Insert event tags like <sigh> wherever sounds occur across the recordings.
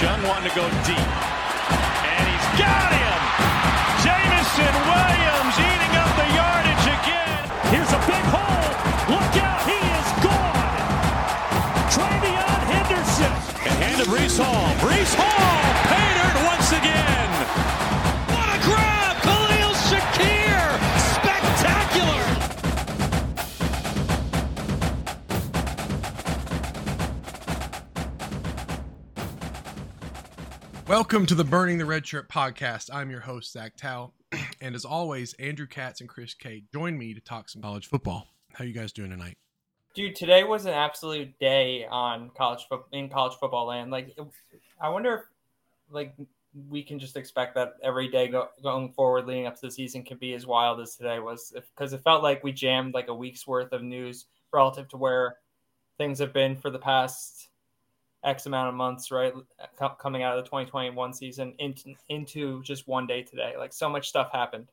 Young wanting to go deep. And he's got him! Jameson Williams eating up the yardage again. Here's a big hole. Look out, he is gone. TreVeyon Henderson. And hand to Breece Hall. Breece Hall Welcome to the Burning the Red Shirt podcast. I'm your host, Zach Tao. <clears throat> And as always, Andrew Katz and Chris K join me to talk some college football. How you guys doing tonight? Dude, today was an absolute day on college foot in college football land. Like, I wonder if like we can just expect that every day go, going forward, leading up to the season, can be as wild as today was. Because it felt like we jammed like a week's worth of news relative to where things have been for the past X amount of months, right? Coming out of the 2021 season into into just one day today. Like, so much stuff happened.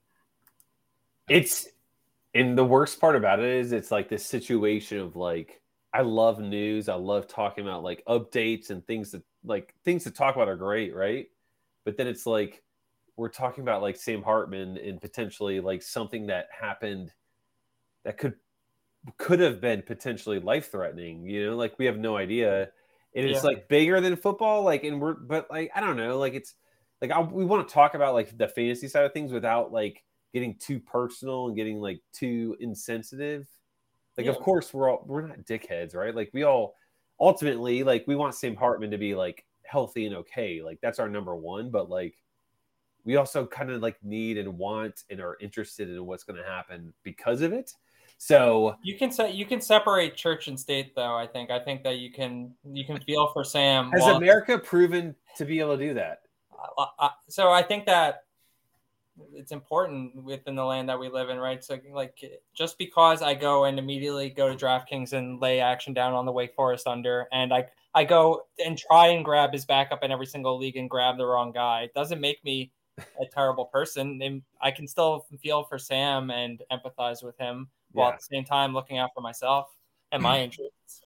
It's and the worst part about it is it's like this situation of like I love news. I love talking about like updates and things that like things to talk about are great, right? But then it's like we're talking about like Sam Hartman and potentially like something that happened that could could have been potentially life threatening, you know, like we have no idea. And it's Yeah. like bigger than football, like and we're but like I don't know, like it's like I, we want to talk about like the fantasy side of things without like getting too personal and getting like too insensitive. Like, of course, we're all we're not dickheads, right? Like, we all ultimately like we want Sam Hartman to be like healthy and okay. Like, that's our number one. But like, we also kind of like need and want and are interested in what's going to happen because of it. So You can set you can separate church and state, though. I think I think that you can you can feel for Sam. has while- America proven to be able to do that? so I think that it's important within the land that we live in, right? So like just because I go and immediately go to DraftKings and lay action down on the Wake Forest under, and I I go and try and grab his backup in every single league and grab the wrong guy, doesn't make me a terrible person. And I can still feel for Sam and empathize with him while Yeah. at the same time looking out for myself and my <clears throat> interests.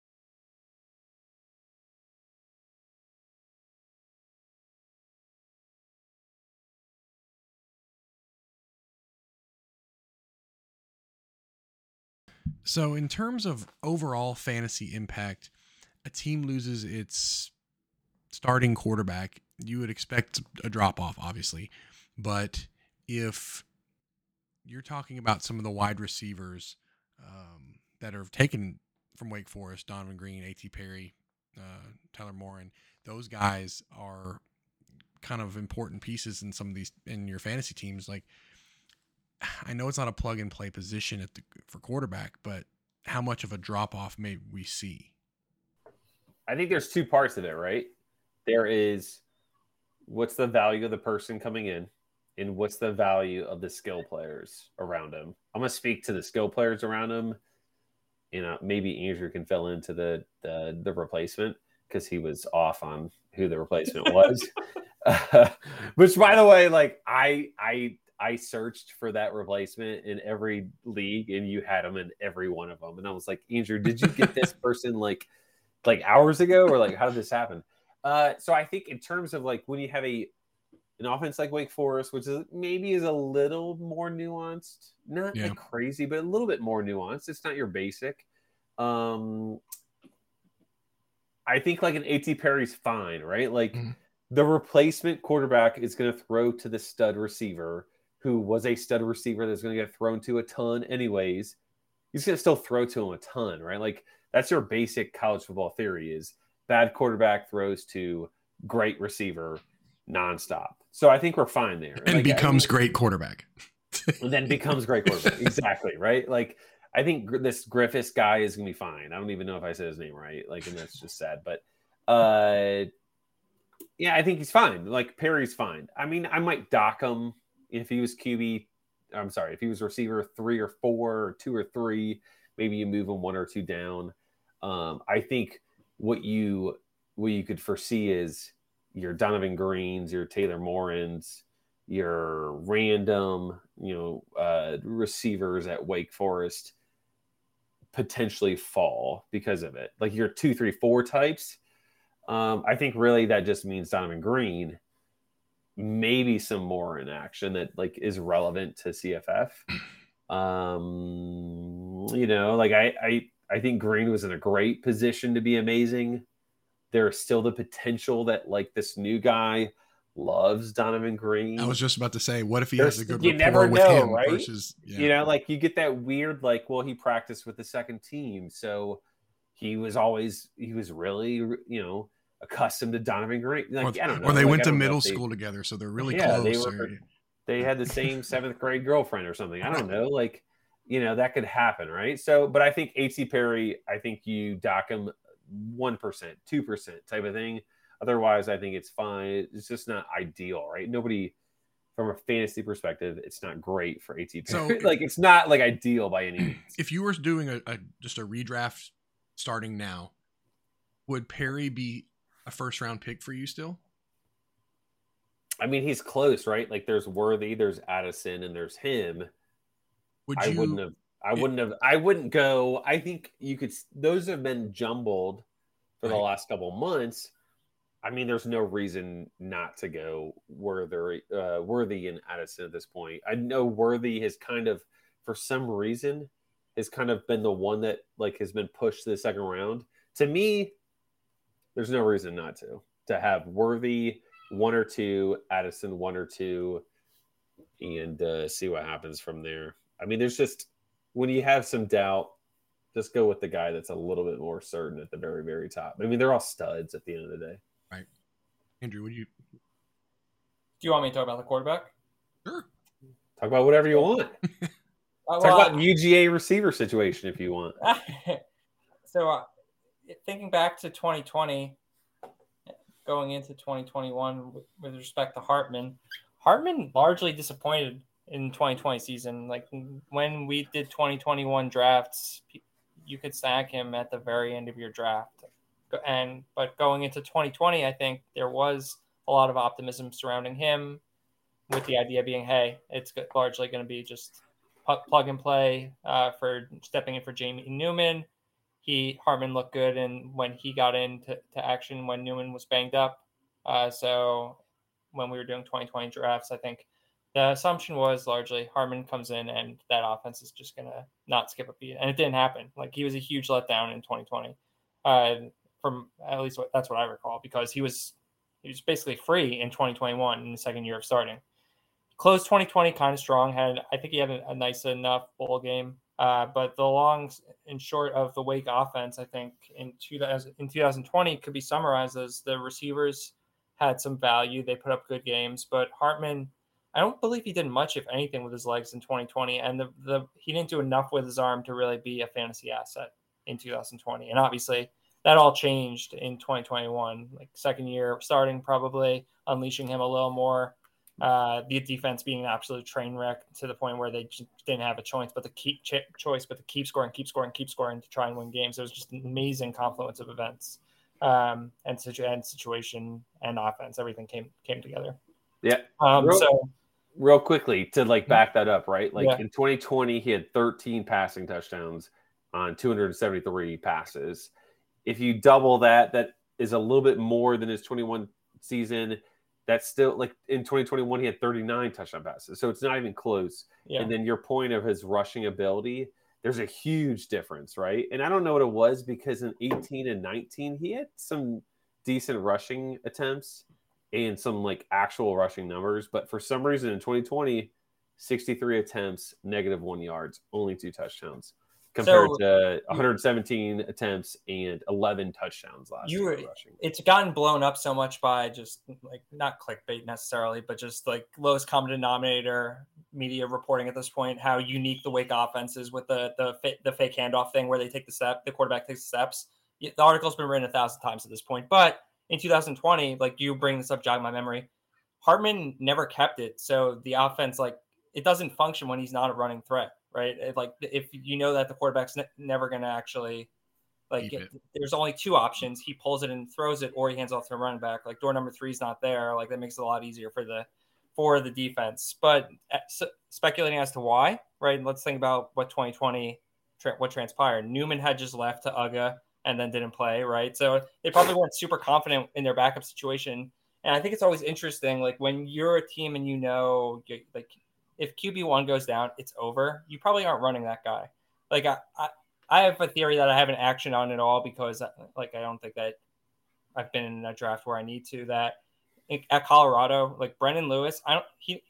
So, in terms of overall fantasy impact, a team loses its starting quarterback. You would expect a drop off, obviously. But if you're talking about some of the wide receivers um, that are taken from Wake Forest, Donavon Greene, A.T. Perry, uh, Taylor Morin, those guys are kind of important pieces in some of these in your fantasy teams. Like, I know it's not a plug and play position at the, for quarterback, but how much of a drop off may we see? I think there's two parts of it, right? There is what's the value of the person coming in, and what's the value of the skill players around him. I'm gonna speak to the skill players around him. You know, maybe Andrew can fill into the the, the replacement because he was off on who the replacement <laughs> was. Uh, <laughs> which, by the way, like I I I searched for that replacement in every league, and you had him in every one of them, and I was like, Andrew, did you get this <laughs> person like? like hours ago or like how did this happen uh so i think in terms of like when you have a an offense like wake forest which is maybe is a little more nuanced not Yeah. like crazy but a little bit more nuanced it's not your basic um i think like an A.T. Perry's fine right like Mhm. the replacement quarterback is going to throw to the stud receiver who was a stud receiver that's going to get thrown to a ton anyways he's going to still throw to him a ton right like that's your basic college football theory is bad quarterback throws to great receiver nonstop. So I think we're fine there. And Like, becomes I- great quarterback. and <laughs> then becomes great quarterback. exactly, right? Like I think this Griffiths guy is going to be fine. I don't even know if I said his name right. Like and that's just sad, but uh yeah, I think he's fine. Like Perry's fine. I mean, I might dock him if he was QB I'm sorry, if he was receiver 3 or 4 or 2 or 3, maybe you move him one or two down. Um, I think what you what you could foresee is your Donavon Greenes, your Taylor Morins, your random, you know, uh, receivers at Wake Forest potentially fall because of it. Like your two, three, four types. Um, I think really that just means Donavon Greene, maybe some more in action that like is relevant to CFF. <clears throat> Um, you know, like I, I, I think Greene was in a great position to be amazing. There's still the potential that like this new guy loves Donavon Greene. I was just about to say, what if he There's- has a good you rapport never with know, him right? versus yeah. You know, like you get that weird, like, well, he practiced with the second team, so he was always he was really, you know, accustomed to Donavon Greene. Like, or, I don't know, or they like, went to middle they- school together, so they're really Yeah, they close. were- or- they had the same <laughs> seventh grade girlfriend or something. I don't know. Like, you know, that could happen, right? So, but I think A.T. Perry, I think you dock him one percent, two percent type of thing. Otherwise, I think it's fine. It's just not ideal, right? Nobody from a fantasy perspective, it's not great for ATP. So- <laughs> like it's not like ideal by any means. <clears throat> if you were doing a, a just a redraft starting now, would Perry be a first round pick for you still? I mean, he's close, right? Like there's Worthy, there's Addison, and there's him. Would I you? wouldn't have. I wouldn't have. I wouldn't go. I think you could. Those have been jumbled for the Right. last couple months. I mean, there's no reason not to go Worthy, uh, Worthy and Addison at this point. I know Worthy has kind of, for some reason, has kind of been the one that like has been pushed to the second round. To me, there's no reason not to to have Worthy one or two, Addison one or two, and uh, see what happens from there. I mean, there's just when you have some doubt, just go with the guy that's a little bit more certain at the very, very top. I mean, they're all studs at the end of the day. Right. Andrew, would you? Do you want me to talk about the quarterback? Sure. Talk about whatever you want. <laughs> Uh, Talk well, about UGA receiver situation if you want. <laughs> so uh, thinking back to 2020 going into 2021 with, with respect to hartman hartman largely disappointed in 2020 season like when we did 2021 drafts you could stack him at the very end of your draft and but going into 2020 i think there was a lot of optimism surrounding him with the idea being hey it's largely going to be just plug and play uh, for stepping in for jamie newman he Hartman looked good, and when he got into to action when Newman was banged up. Uh, so when we were doing 2020 drafts, I think the assumption was largely Hartman comes in and that offense is just gonna not skip a beat, and it didn't happen. Like he was a huge letdown in 2020, uh, from at least what, that's what I recall, because he was he was basically free in 2021 in the second year of starting. Closed 2020 kind of strong. Had I think he had a, a nice enough bowl game. Uh, but the long and short of the Wake offense, I think in 2000, in 2020 could be summarized as the receivers had some value. They put up good games, but Hartman, I don't believe he did much, if anything, with his legs in 2020, and the, the he didn't do enough with his arm to really be a fantasy asset in 2020. And obviously, that all changed in 2021, like second year starting, probably unleashing him a little more uh, the defense being an absolute train wreck to the point where they just didn't have a choice but to keep ch- choice but to keep scoring, keep scoring, keep scoring to try and win games. It was just an amazing confluence of events um, and, situ- and situation and offense. Everything came came together. Yeah. Um, so Real quickly to like mm-hmm. back that up, right? Like Yeah. in 2020, he had 13 passing touchdowns on 273 passes. If you double that, that is a little bit more than his 21 season. That's still like in 2021, he had 39 touchdown passes. So it's not even close. yeah, And then your point of his rushing ability, there's a huge difference, right? And I don't know what it was because in 18 and 19, he had some decent rushing attempts and some like actual rushing numbers. But for some reason in 2020, 63 attempts, negative one yards, only two touchdowns compared So- to 117 attempts and 11 touchdowns last You year were- rushing. it's gotten blown up so much by just like not clickbait necessarily, but just like lowest common denominator media reporting at this point how unique the Wake offense is with the the the fake handoff thing where they take the step, the quarterback takes the steps. The article's been written a thousand times at this point, but in 2020, like you bring this up, jog my memory, Hartman never kept it, so the offense like it doesn't function when he's not a running threat, right? It, like if you know that the quarterback's ne- never going to actually like it. there's only two options. He pulls it and throws it, or he hands off to a running back. Like door number three is not there. Like that makes it a lot easier for the for the defense. But uh, s- speculating as to why, right? Let's think about what 2020 tra- what transpired. Newman had just left to UGA, and then didn't play, right? So they probably weren't super confident in their backup situation. And I think it's always interesting, like when you're a team and you know, like if QB one goes down, it's over. You probably aren't running that guy. Like I, I, I have a theory that I haven't action on at all because like I don't think that I've been in a draft where I need to. That at Colorado, like Brendon Lewis, I don't he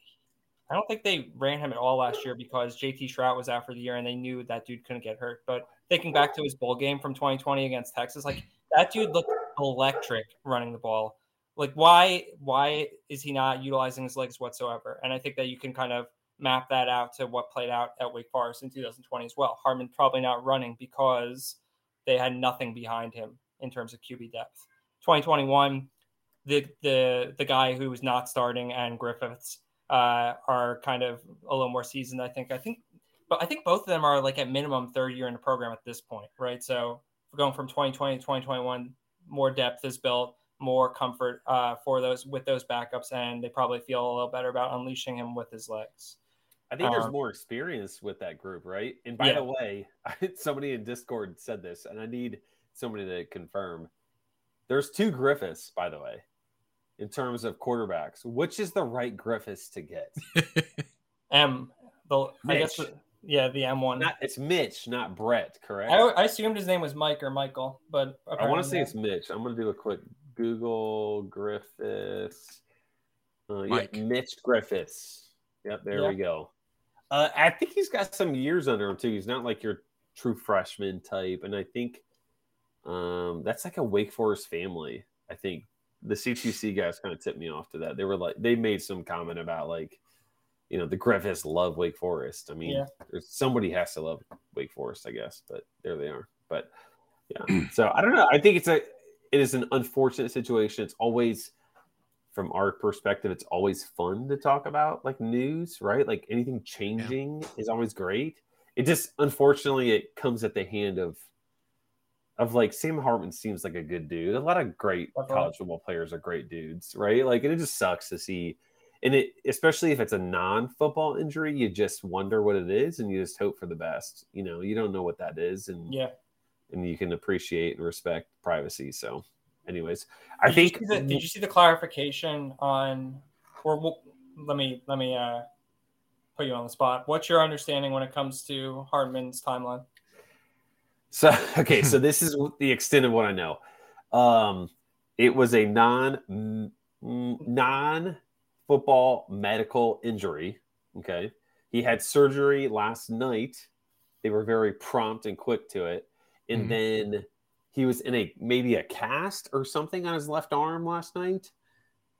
I don't think they ran him at all last year because JT Shrout was out for the year and they knew that dude couldn't get hurt. But thinking back to his bowl game from 2020 against Texas, like that dude looked electric running the ball. Like why why is he not utilizing his legs whatsoever? And I think that you can kind of map that out to what played out at Wake Forest in 2020 as well. Hartman probably not running because they had nothing behind him in terms of QB depth. 2021, the the the guy who was not starting and Griffiths uh, are kind of a little more seasoned. I think. I think, but I think both of them are like at minimum third year in the program at this point, right? So going from 2020 to 2021, more depth is built, more comfort uh, for those with those backups, and they probably feel a little better about unleashing him with his legs. I think there's um, more experience with that group, right? And by yeah. the way, <laughs> somebody in Discord said this, and I need somebody to confirm. There's two Griffiths, by the way in terms of quarterbacks. Which is the right Griffiths to get? <laughs> M. The I guess yeah, the M one. Not, it's Mitch, not Brett. Correct. I, I assumed his name was Mike or Michael, but I want to say it's Mitch. I'm going to do a quick Google Griffiths. Uh, yeah, Mitch Griffiths. Yep, there we go. Uh, I think he's got some years under him too. He's not like your true freshman type, and I think um, that's like a Wake Forest family. I think the C2C guys kind of tipped me off to that. They were like, they made some comment about like, you know, the Griffiths love Wake Forest. I mean, yeah. there's somebody has to love Wake Forest, I guess, but there they are. But yeah, <clears throat> so I don't know. I think it's a, it is an unfortunate situation. It's always, from our perspective, it's always fun to talk about like news, right? Like anything changing yeah. is always great. It just, unfortunately, it comes at the hand of of like Sam Hartman seems like a good dude. A lot of great uh-huh. college football players are great dudes, right? Like, and it just sucks to see, and it especially if it's a non-football injury, you just wonder what it is, and you just hope for the best. You know, you don't know what that is, and yeah, and you can appreciate and respect privacy. So, anyways, I did think you the, did you see the clarification on, or let me let me uh put you on the spot. What's your understanding when it comes to hartman's timeline? So <laughs> okay, so this is the extent of what I know. Um, it was a non non football medical injury. Okay, he had surgery last night. They were very prompt and quick to it, and mm-hmm. then he was in a maybe a cast or something on his left arm last night,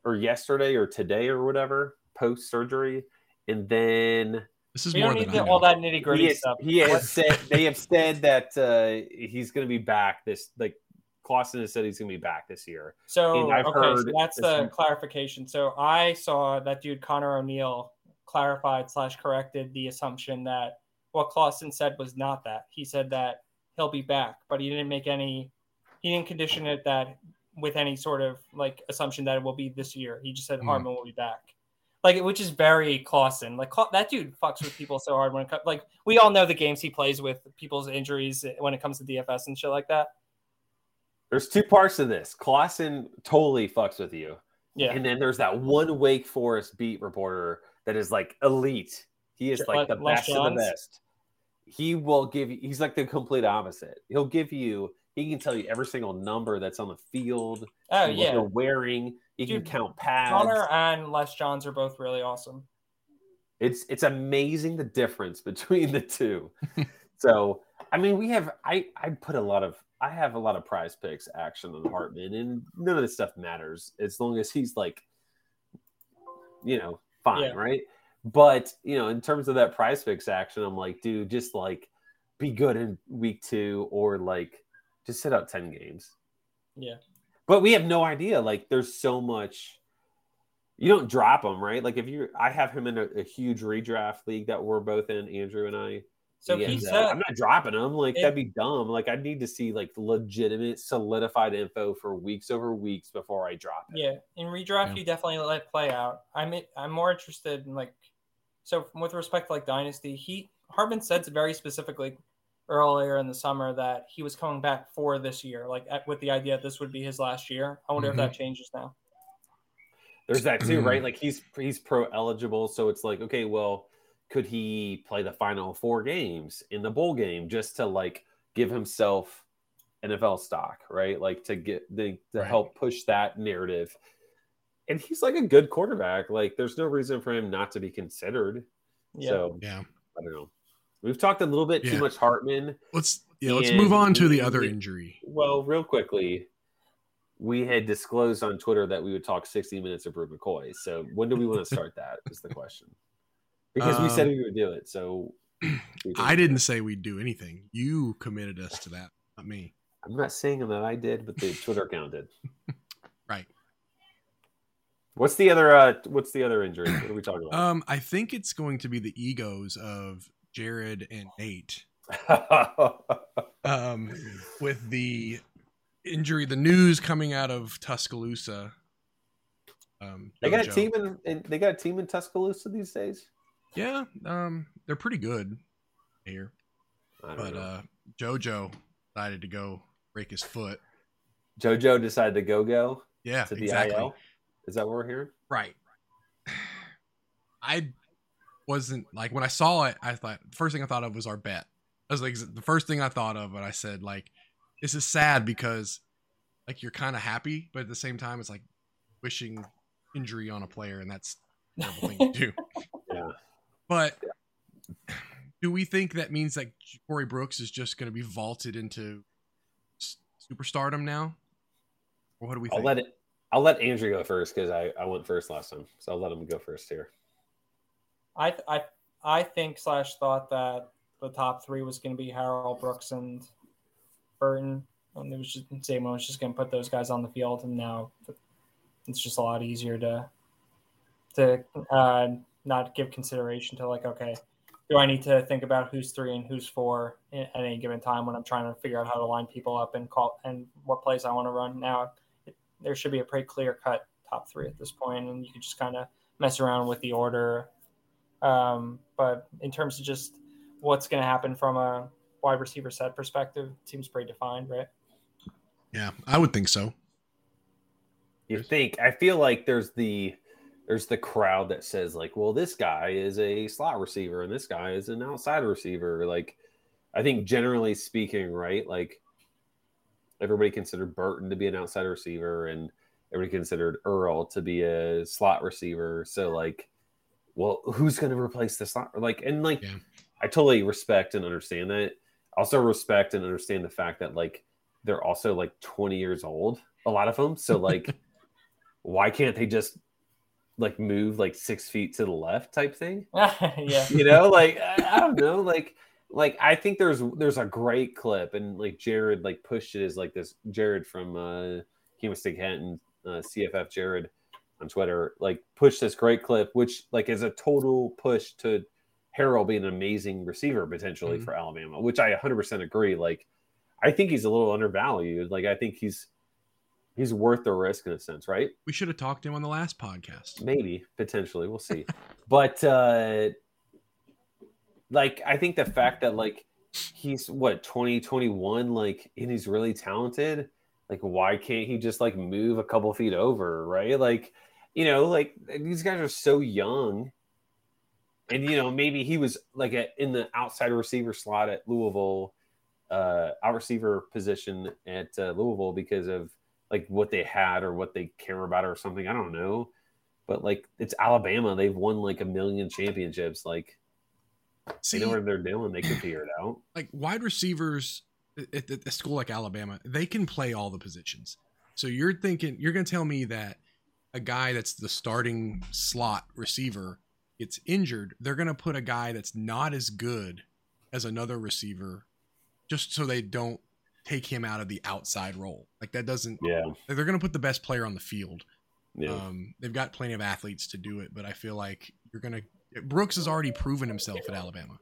or yesterday or today or whatever post surgery, and then this is we more than all that nitty gritty stuff. He has said they have said that uh, he's going to be back. This like Clawson has said he's going to be back this year. So okay, so that's the clarification. So I saw that dude Conor O'Neill clarified slash corrected the assumption that what Clawson said was not that. He said that he'll be back, but he didn't make any. He didn't condition it that with any sort of like assumption that it will be this year. He just said mm. Hartman will be back like which is very Clawson. Like that dude fucks with people so hard when it comes. Like we all know the games he plays with people's injuries when it comes to DFS and shit like that. There's two parts to this. Clawson totally fucks with you. Yeah. And then there's that one Wake Forest beat reporter that is like elite. He is like uh, the best of the best. He will give you. He's like the complete opposite. He'll give you. He can tell you every single number that's on the field. Oh yeah. They're wearing you Dude, can count pads. Conor and Les Johns are both really awesome. It's it's amazing the difference between the two. <laughs> so I mean, we have I I put a lot of I have a lot of prize picks action on Hartman, and none of this stuff matters as long as he's like, you know, fine, yeah. right? But you know, in terms of that prize picks action, I'm like, dude, just like be good in week two, or like just sit out ten games. Yeah. But we have no idea. Like, there's so much. You don't drop him, right? Like, if you, I have him in a, a huge redraft league that we're both in, Andrew and I. So he said, I'm not dropping him. Like it, that'd be dumb. Like I need to see like legitimate, solidified info for weeks over weeks before I drop it. Yeah, in redraft, yeah. you definitely let it play out. I'm I'm more interested in like, so with respect to like dynasty, he Hartman said very specifically, earlier in the summer that he was coming back for this year, like at, with the idea that this would be his last year. I wonder Mhm. if that changes now. There's that too, right? <clears throat> Like he's he's pro eligible, so it's like, okay, well, could he play the final four games in the bowl game just to like give himself NFL stock, right? Like to get the to Right. help push that narrative. And he's like a good quarterback. Like there's no reason for him not to be considered. Yeah. So Yeah. I don't know. We've talked a little bit Yeah. too much Hartman. Let's yeah, let's move on to the other injury. Well, real quickly, we had disclosed on Twitter that we would talk 60 minutes of Bru McCoy. So when do we want to start that? Is the question. Because we said Um, we would do it. So <clears throat> I didn't say we'd do anything. You committed us to that, not me. I'm not saying that I did, but the Twitter account did. <laughs> Right. What's the other? uh What's the other injury? What are we talking about? Um, I think it's going to be the egos of Jared and Nate. <laughs> Um, with the injury, the news coming out of Tuscaloosa. Um, they got a team in, in. They got a team in Tuscaloosa these days. Yeah, um, they're pretty good here, but know. uh, JoJo decided to go break his foot. JoJo decided to go go Yeah, to the exactly. IL. Is that what we're hearing? Right. I wasn't like when I saw it. I thought the first thing I thought of was our bet. I was like the first thing I thought of, and I said like, this is sad because like you're kind of happy, but at the same time, it's like wishing injury on a player, and that's terrible thing to do. <laughs> Yeah. But do we think that means that Corey Brooks is just going to be vaulted into s- superstardom now, or what do we I'll think? let it. I'll let Andrew go first because I, I went first last time, so I'll let him go first here. I I I think slash thought that the top three was going to be Harrell Brooks and Burton, and it was just same. I was just going to put those guys on the field, and now it's just a lot easier to to uh, not give consideration to like okay, do I need to think about who's three and who's four at any given time when I'm trying to figure out how to line people up and call and what plays I want to run now. It, there should be a pretty clear cut top three at this point, and you can just kind of mess around with the order um, but in terms of just what's going to happen from a wide receiver set perspective, it seems pretty defined, right? yeah, I would think so. You think? I feel like there's the there's the crowd that says like, well, this guy is a slot receiver and this guy is an outside receiver. Like, I think generally speaking, right? Like, everybody considered Burton to be an outside receiver and everybody considered Earle to be a slot receiver. So like, well, who's going to replace the slot? Like, and like, Yeah. I totally respect and understand that. Also respect and understand the fact that like they're also like 20 years old, a lot of them. So like, <laughs> why can't they just like move like six feet to the left type thing? <laughs> yeah. You know, like I, I don't know, like like I think there's there's a great clip and like Jared like pushed it as like this Jared from uh Humistic Canton, uh, CFF Jared on Twitter, like pushed this great clip, which like is a total push to Harrell being an amazing receiver potentially Mhm. for Alabama, which I 100% agree. Like, I think he's a little undervalued. Like, I think he's he's worth the risk in a sense, right? We should have talked to him on the last podcast. Maybe potentially, we'll see. <laughs> but uh like, I think the fact that like he's what 20, 21, like, and he's really talented. Like, why can't he just like move a couple feet over, right? Like, you know, like these guys are so young and you know maybe he was like a, in the outside receiver slot at Louisville, uh, out receiver position at uh, Louisville because of like what they had or what they care about or something. I don't know, but like it's Alabama. They've won like a million championships. Like See, they know what they're doing. They can figure it out. like wide receivers at, at a school like Alabama, they can play all the positions. So you're thinking you're going to tell me that a guy that's the starting slot receiver gets injured, they're going to put a guy that's not as good as another receiver just so they don't take him out of the outside role. Like that doesn't Yeah, they're going to put the best player on the field. yeah. Um, they've got plenty of athletes to do it, but I feel like you're gonna. Brooks has already proven himself at Alabama.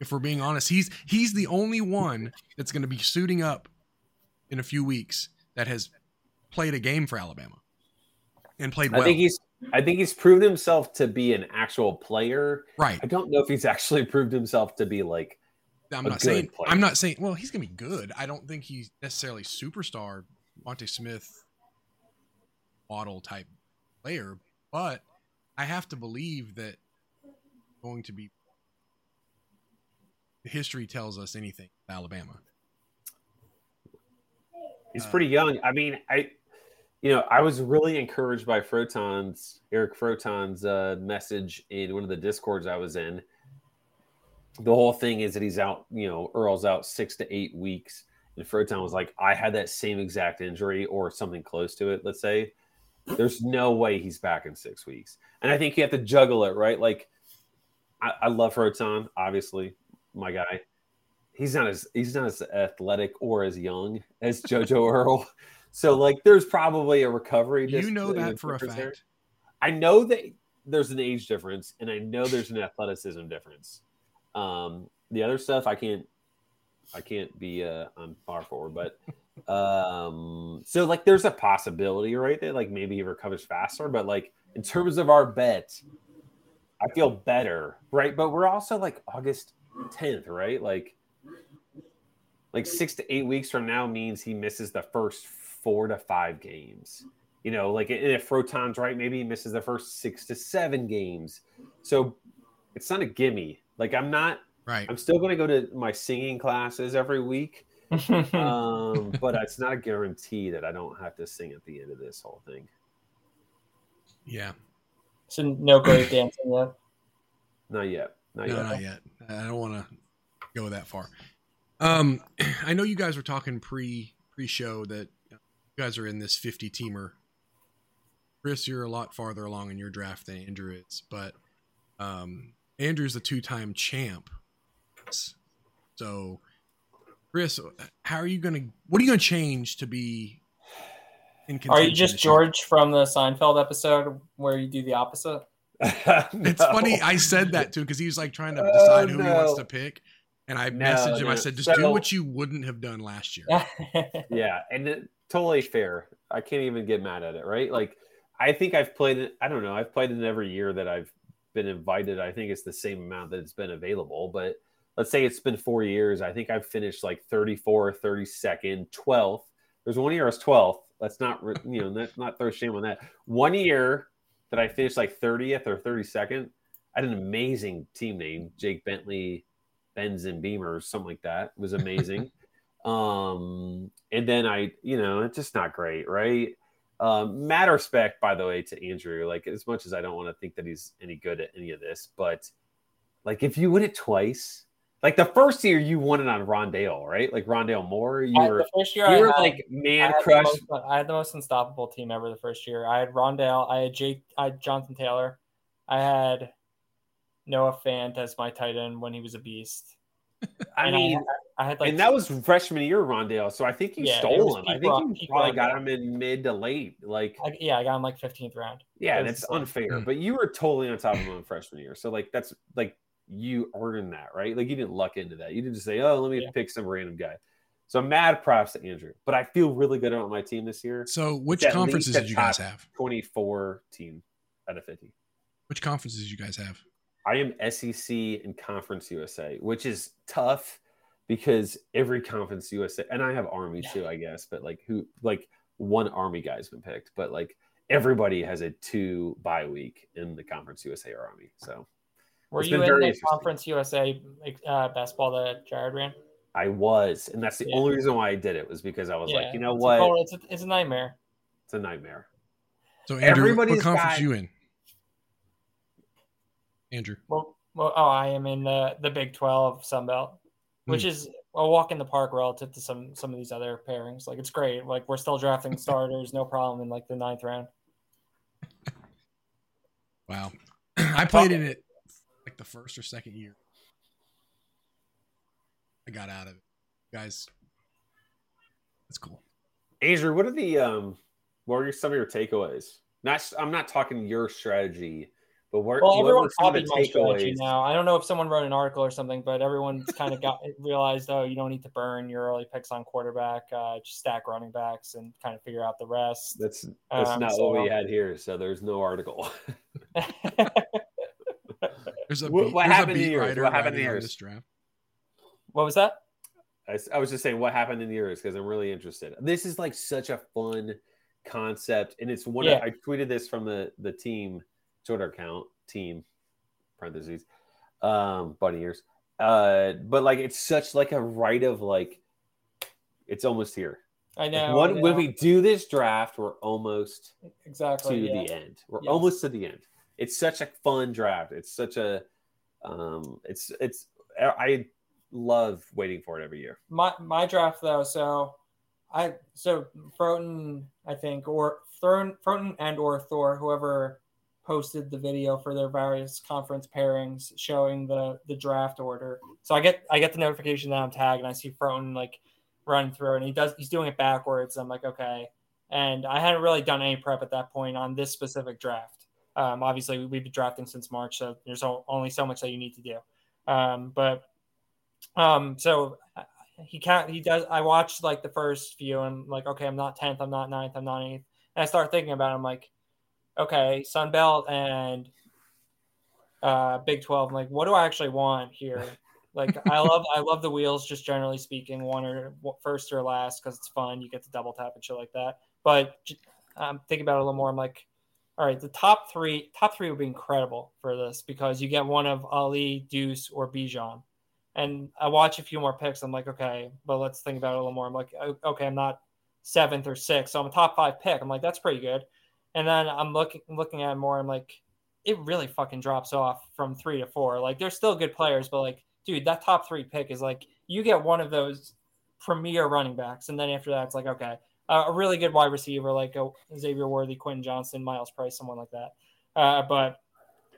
If we're being honest, he's he's the only one that's going to be suiting up in a few weeks that has played a game for Alabama and played well. I think he's. I think he's proved himself to be an actual player. right. I don't know if he's actually proved himself to be like I'm not saying player. I'm not saying well he's gonna be good. I don't think he's necessarily superstar Monte Smith model type player, but I have to believe that going to be history tells us anything Alabama. He's Uh, pretty young. I mean, I, you know, I was really encouraged by Froton's Eric Froton's uh, message in one of the discords I was in. The whole thing is that he's out. You know, Earle's out six to eight weeks, and Froton was like, "I had that same exact injury or something close to it." Let's say, there's no way he's back in six weeks, and I think you have to juggle it, right? Like, I, I love Froton, obviously, my guy he's not as he's not as athletic or as young as <laughs> JoJo Earle. So like there's probably a recovery. You know that for a difference there. fact. I know that there's an age difference and I know there's an athleticism difference. Um the other stuff I can't I can't be uh on far forward, but um so like there's a possibility right That like maybe he recovers faster, but like in terms of our bet, I feel better, right? But we're also like August 10th, right? Like like six to eight weeks from now means he misses the first four to five games. You know, like if Froton's right, maybe he misses the first six to seven games. So it's not a gimme. Like I'm not. Right. I'm still going to go to my singing classes every week, <laughs> um, but it's not a guarantee that I don't have to sing at the end of this whole thing. Yeah. so no great dancing yet. Not yet. Not No, yet. not yet. I don't want to go that far. Um, <clears throat> I know you guys were talking pre pre show that you guys are in this 50 teamer. Chris, you're a lot farther along in your draft than Andrew is, but um, Andrew's a two time champ. So, Chris, how are you gonna? What are you gonna change to be in? Are you just this year? George from the Seinfeld episode where you do the opposite? <laughs> It's funny. I said that too because he was like trying to Oh, decide who he oh, wants to pick, and I No, messaged him. I said, "Just do what you wouldn't have done last year." <laughs> yeah, and it, totally fair. I can't even get mad at it, right? Like, I think I've played it. I don't know. I've played it every year that I've been invited. I think it's the same amount that it's been available. But let's say it's been four years. I think I've finished like 34, 32nd, 12th. There's one year I was 12th. Let's not, you know, let's not throw shame on that. One year that I finished like 30th or 32nd, I had an amazing team name, Jake Bentley, Benz and Beamer, something like that. It was amazing. <laughs> um, and then I, you know, it's just not great, right? Um, mad respect, by the way, to Andrew. Like, as much as I don't want to think that he's any good at any of this, but like, if you win it twice, like the first year you won it on Rondale, right? Like Rondale Moore, you I- were, the first year you I were had, like man the crush. most- I had the most unstoppable team ever the first year. I had Rondale, I had Jake, I had Jonathan Taylor, I had Noah Fant as my tight end when he was a beast. I And mean, I had like and that was freshman year Rondale, so I think you Yeah, stole him. I think Ron- you peak probably got him in mid to late. Like, I, yeah, I got him like 15th round. Yeah, It was that's insane. unfair. Mm. But you were totally on top of him in freshman year. So like that's like you earned that, right? Like you didn't luck into that. You didn't just say, Oh, let me Yeah. pick some random guy. So mad props to Andrew. But I feel really good about my team this year. So, which At conferences did you guys have? 24 team out of 50. Which conferences did you guys have? I am SEC and Conference USA, which is tough because every Conference USA and I have Army too, I guess, but like who like one Army guy's been picked, but like everybody has a two bye week in the Conference USA or Army. So Were you in the. Conference USA uh, basketball that Jared ran? I was, and that's the Yeah. only reason why I did it was because I was like, you know it's what, A total, it's, a, it's a nightmare. it's a nightmare. So, Andrew, what conference got- you in? Andrew. Well, well, oh, I am in the the Big Twelve Sun Belt, which Hmm. is a walk in the park relative to some some of these other pairings. Like it's great. Like we're still drafting <laughs> starters, no problem in like the ninth round. Wow. <clears throat> I played in it like the first or second year. I got out of it. Guys, that's cool. Andrew, what are the um, what are some of your takeaways? Not, I'm not talking your strategy, but what, Well, what everyone were some of the copied my strategy now. I don't know if someone wrote an article or something, but everyone's <laughs> kind of got realized, oh, you don't need to burn your early picks on quarterback. Uh, just stack running backs and kind of figure out the rest. That's that's Um, not so- what we had here, so there's no article. <laughs> There's a What- beat, what there's a happened to beat yours? What happened to writing yours? this draft. What was that? I, I was just saying what happened in yours because I'm really interested. This is like such a fun concept, and it's one. Yeah. Of, I tweeted this from the the team Twitter account, team parentheses, um, bunny ears. Uh, but like it's such like a right of like, it's almost here. I Like, know. I when, when we do this draft, we're almost to exactly yeah. the end. We're Yes. almost to the end. It's such a fun draft. It's such a, um, it's it's. I love waiting for it every year. my my draft though so i so Froton, i think or Thorn, Froton and or thor whoever posted the video for their various conference pairings showing the the draft order so i get i get the notification that i'm tagged and i see Froton like run through and he does he's doing it backwards i'm like okay and i hadn't really done any prep at that point on this specific draft um, obviously we've been drafting since march so there's only so much that you need to do um, but um, so uh, he can't. He does. I watched like the first few, and like, okay, I'm not tenth, I'm not ninth, I'm not eighth. And I start thinking about, it, I'm like, okay, Sun Belt and uh, Big Twelve. I'm like, what do I actually want here? Like, I <laughs> love, I love the wheels, just generally speaking, one or first or last because it's fun. You get to double tap and shit like that. But I'm thinking about it a little more. I'm like, all right, the top three, top three would be incredible for this because you get one of Ali, Deuce, or Bijan and I watch a few more picks. I'm like, okay, but let's think about it a little more. I'm like, okay, I'm not seventh or sixth, so I'm a top five pick. I'm like, that's pretty good. And then I'm looking looking at it more. I'm like, it really fucking drops off from three to four. Like, they're still good players, but like, dude, that top three pick is like, you get one of those premier running backs, and then after that, it's like, okay, uh, a really good wide receiver like a Xavier Worthy, Quentin Johnston, Myles Price, someone like that. Uh, but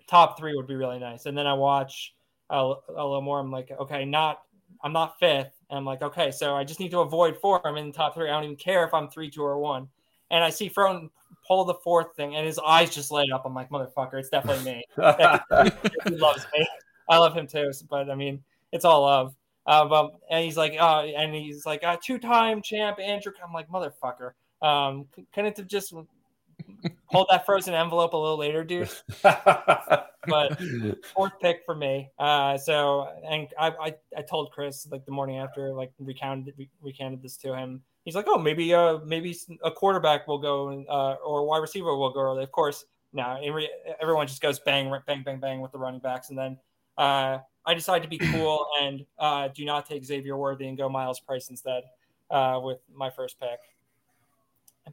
top three would be really nice. And then I watch a, a little more. I'm like, okay, not I'm not fifth. And I'm like, okay, so I just need to avoid four. I'm in the top three. I don't even care if I'm three, two, or one. And I see Froton pull the fourth thing, and his eyes just light up. I'm like, motherfucker, it's definitely me. <laughs> <laughs> he loves me. I love him too. But I mean, it's all love. Uh, but and he's like, uh, and he's like, uh, two-time champ Andrew. I'm like, motherfucker. Um, couldn't have just hold that frozen envelope a little later, dude. <laughs> But fourth pick for me. Uh, so and I, I I told Chris like the morning after like recounted re- recounted this to him. He's like, oh maybe uh maybe a quarterback will go and uh, or a wide receiver will go early. Of course, now re- everyone just goes bang bang bang bang with the running backs, and then uh, I decide to be <clears throat> cool and uh, do not take Xavier Worthy and go Myles Price instead uh, with my first pick.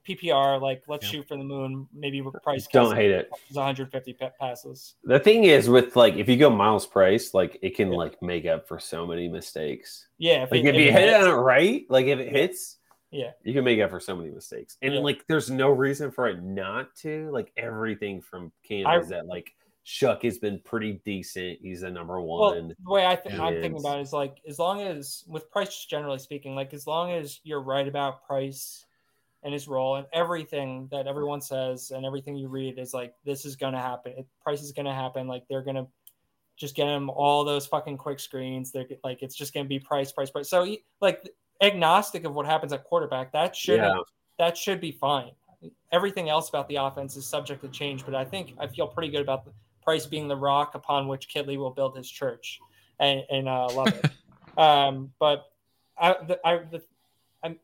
PPR, like let's Yeah. shoot for the moon. Maybe Price Don't hate it. 150 pa- passes. The thing is with like if you go Myles Price, like it can Yeah. like make up for so many mistakes. Yeah, if Like it- if if you hit hits- on it right, like if it hits, Yeah. you can make up for so many mistakes. And Yeah. like there's no reason for it not to. Like everything from Cam I- is that like Shough has been pretty decent. He's the number Well, one. the way I th- I'm thinking about it is like as long as with Price, just generally speaking, like as long as you're right about Price and his role and everything that everyone says and everything you read is like this is gonna happen. It, Price is gonna happen. Like they're gonna just get him all those fucking quick screens. They're like it's just gonna be Price, Price, Price. So he- like agnostic of what happens at quarterback, that should Yeah. that should be fine. Everything else about the offense is subject to change, but I think I feel pretty good about the Price being the rock upon which Kittley will build his church, and, and uh, love it. <laughs> um, but I, the, I, the, I'm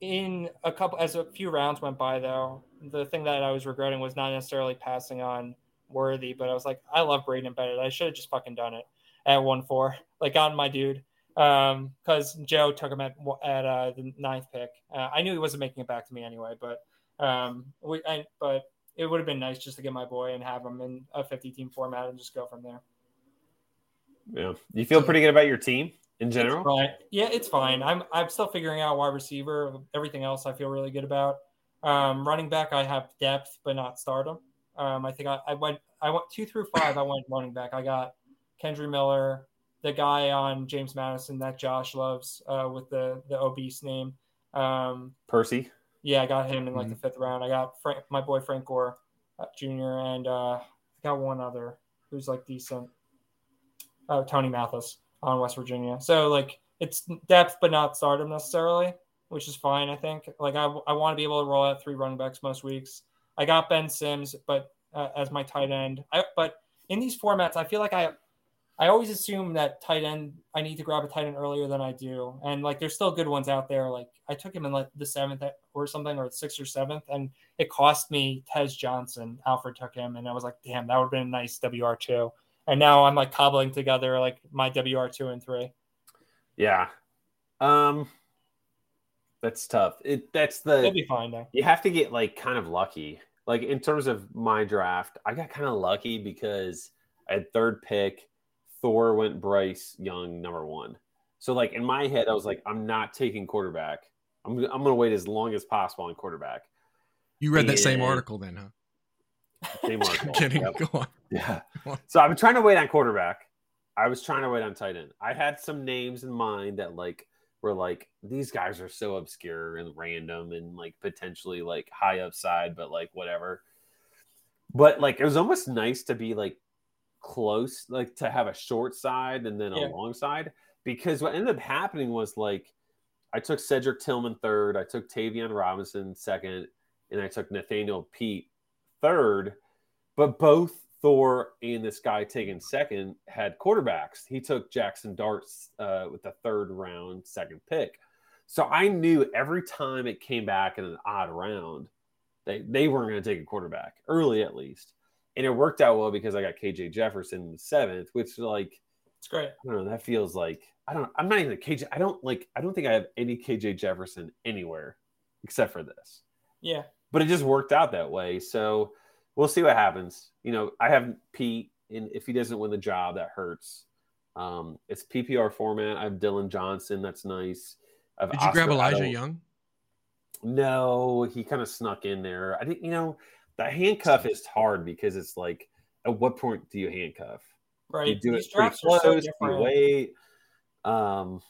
in a couple as a few rounds went by though. The thing that I was regretting was not necessarily passing on Worthy, but I was like, I love Braden Bennett. I should have just fucking done it at one four, like on my dude um because joe took him at at uh the ninth pick uh, i knew he wasn't making it back to me anyway but um we I, but it would have been nice just to get my boy and have him in a 50 team format and just go from there Yeah. You feel pretty good about your team in general? Right. Yeah, it's fine. I'm I'm still figuring out wide receiver. Everything else I feel really good about. Um, running back I have depth but not stardom. Um, I think I, I went I went two through five. I went running back. I got Kendre Miller, the guy on James Madison that Josh loves uh, with the the obese name. Um, Percy. yeah, I got him in like the fifth round. I got Frank, my boy Frank Gore uh, Jr. and uh, I got one other who's like decent. Uh, Tony Mathis on West Virginia. So like it's depth but not stardom necessarily, which is fine. I think. Like I, I want to be able to roll out three running backs most weeks. I got Ben Sims, but uh, as my tight end. I, but in these formats, I feel like I I always assume that tight end I need to grab a tight end earlier than I do, and like there's still good ones out there. Like I took him in like the seventh or something, or sixth or seventh, and it cost me Tez Johnson. Alfred took him, and I was like, damn, that would have been a nice WR two. And now I'm like cobbling together like my WR two and three. Yeah, um, that's tough. It that's the It'll be fine though. you have to get like kind of lucky. Like in terms of my draft, I got kind of lucky because I had third pick. Thor went Bryce Young number one. So like in my head, I was like, I'm not taking quarterback. I'm I'm gonna wait as long as possible on quarterback. You read that same article then, huh? Same I'm <laughs> article. kidding. Yep. Go on. Yeah. <laughs> On. So I've been trying to wait on quarterback. I was trying to wait on tight end. I had some names in mind that like were like these guys are so obscure and random and like potentially like high upside, but like whatever. But like it was almost nice to be like close, like to have a short side and then a long side. Because what ended up happening was like I took Cedric Tillman third, I took Tayvion Robinson second, and I took Nathaniel Peat third. But both Thor and this guy taken second had quarterbacks. He took Jackson Darts uh, with the third round, second pick. So I knew every time it came back in an odd round, they, they weren't going to take a quarterback early at least. And it worked out well because I got KJ Jefferson in the seventh, which like It's great. I don't know. That feels like I don't. I'm not even a KJ. I don't like. I don't think I have any KJ Jefferson anywhere except for this. Yeah. But it just worked out that way. So we'll see what happens. You know, I have Peat, and if he doesn't win the job, that hurts. Um, it's PPR format. I have Dylan Johnson. That's nice. I have Did you grab Elijah Otto. Young? No, he kind of snuck in there. I think you know the handcuff is hard because it's like, at what point do you handcuff? Right. you do These it pretty drafts are so close, you different. wait. Um,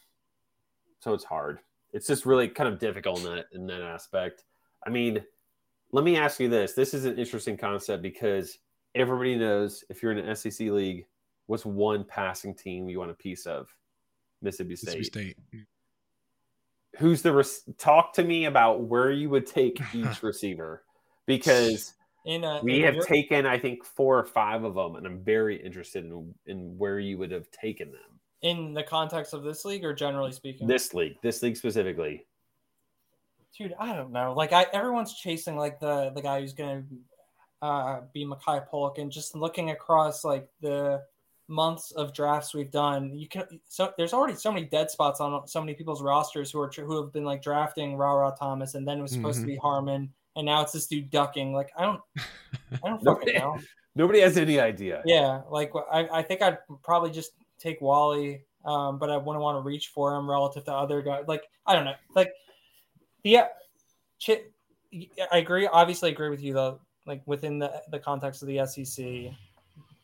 so it's hard. It's just really kind of difficult in that in that aspect. I mean, let me ask you this. This is an interesting concept because everybody knows if you're in an SEC league, what's one passing team you want a piece of? Mississippi State. Mississippi State. Who's the res- talk to me about where you would take each <laughs> receiver because In a, we in have taken I think four or five of them, and I'm very interested in in where you would have taken them. in the context of this league or generally speaking. This league, this league specifically. dude, I don't know. Like I, everyone's chasing like the the guy who's gonna uh, be Makai Polk, and just looking across like the months of drafts we've done, you can. So there's already so many dead spots on so many people's rosters who are who have been like drafting Rara Thomas, and then it was supposed Mhm. to be Harmon, and now it's this dude ducking. Like I don't, I don't <laughs> Nobody- fucking know. <laughs> Nobody has any idea. Yeah, like I, I think I'd probably just take Walley, um, but I wouldn't want to reach for him relative to other guys. Like I don't know, like yeah, Ch- I agree. Obviously, agree with you though. Like within the the context of the SEC,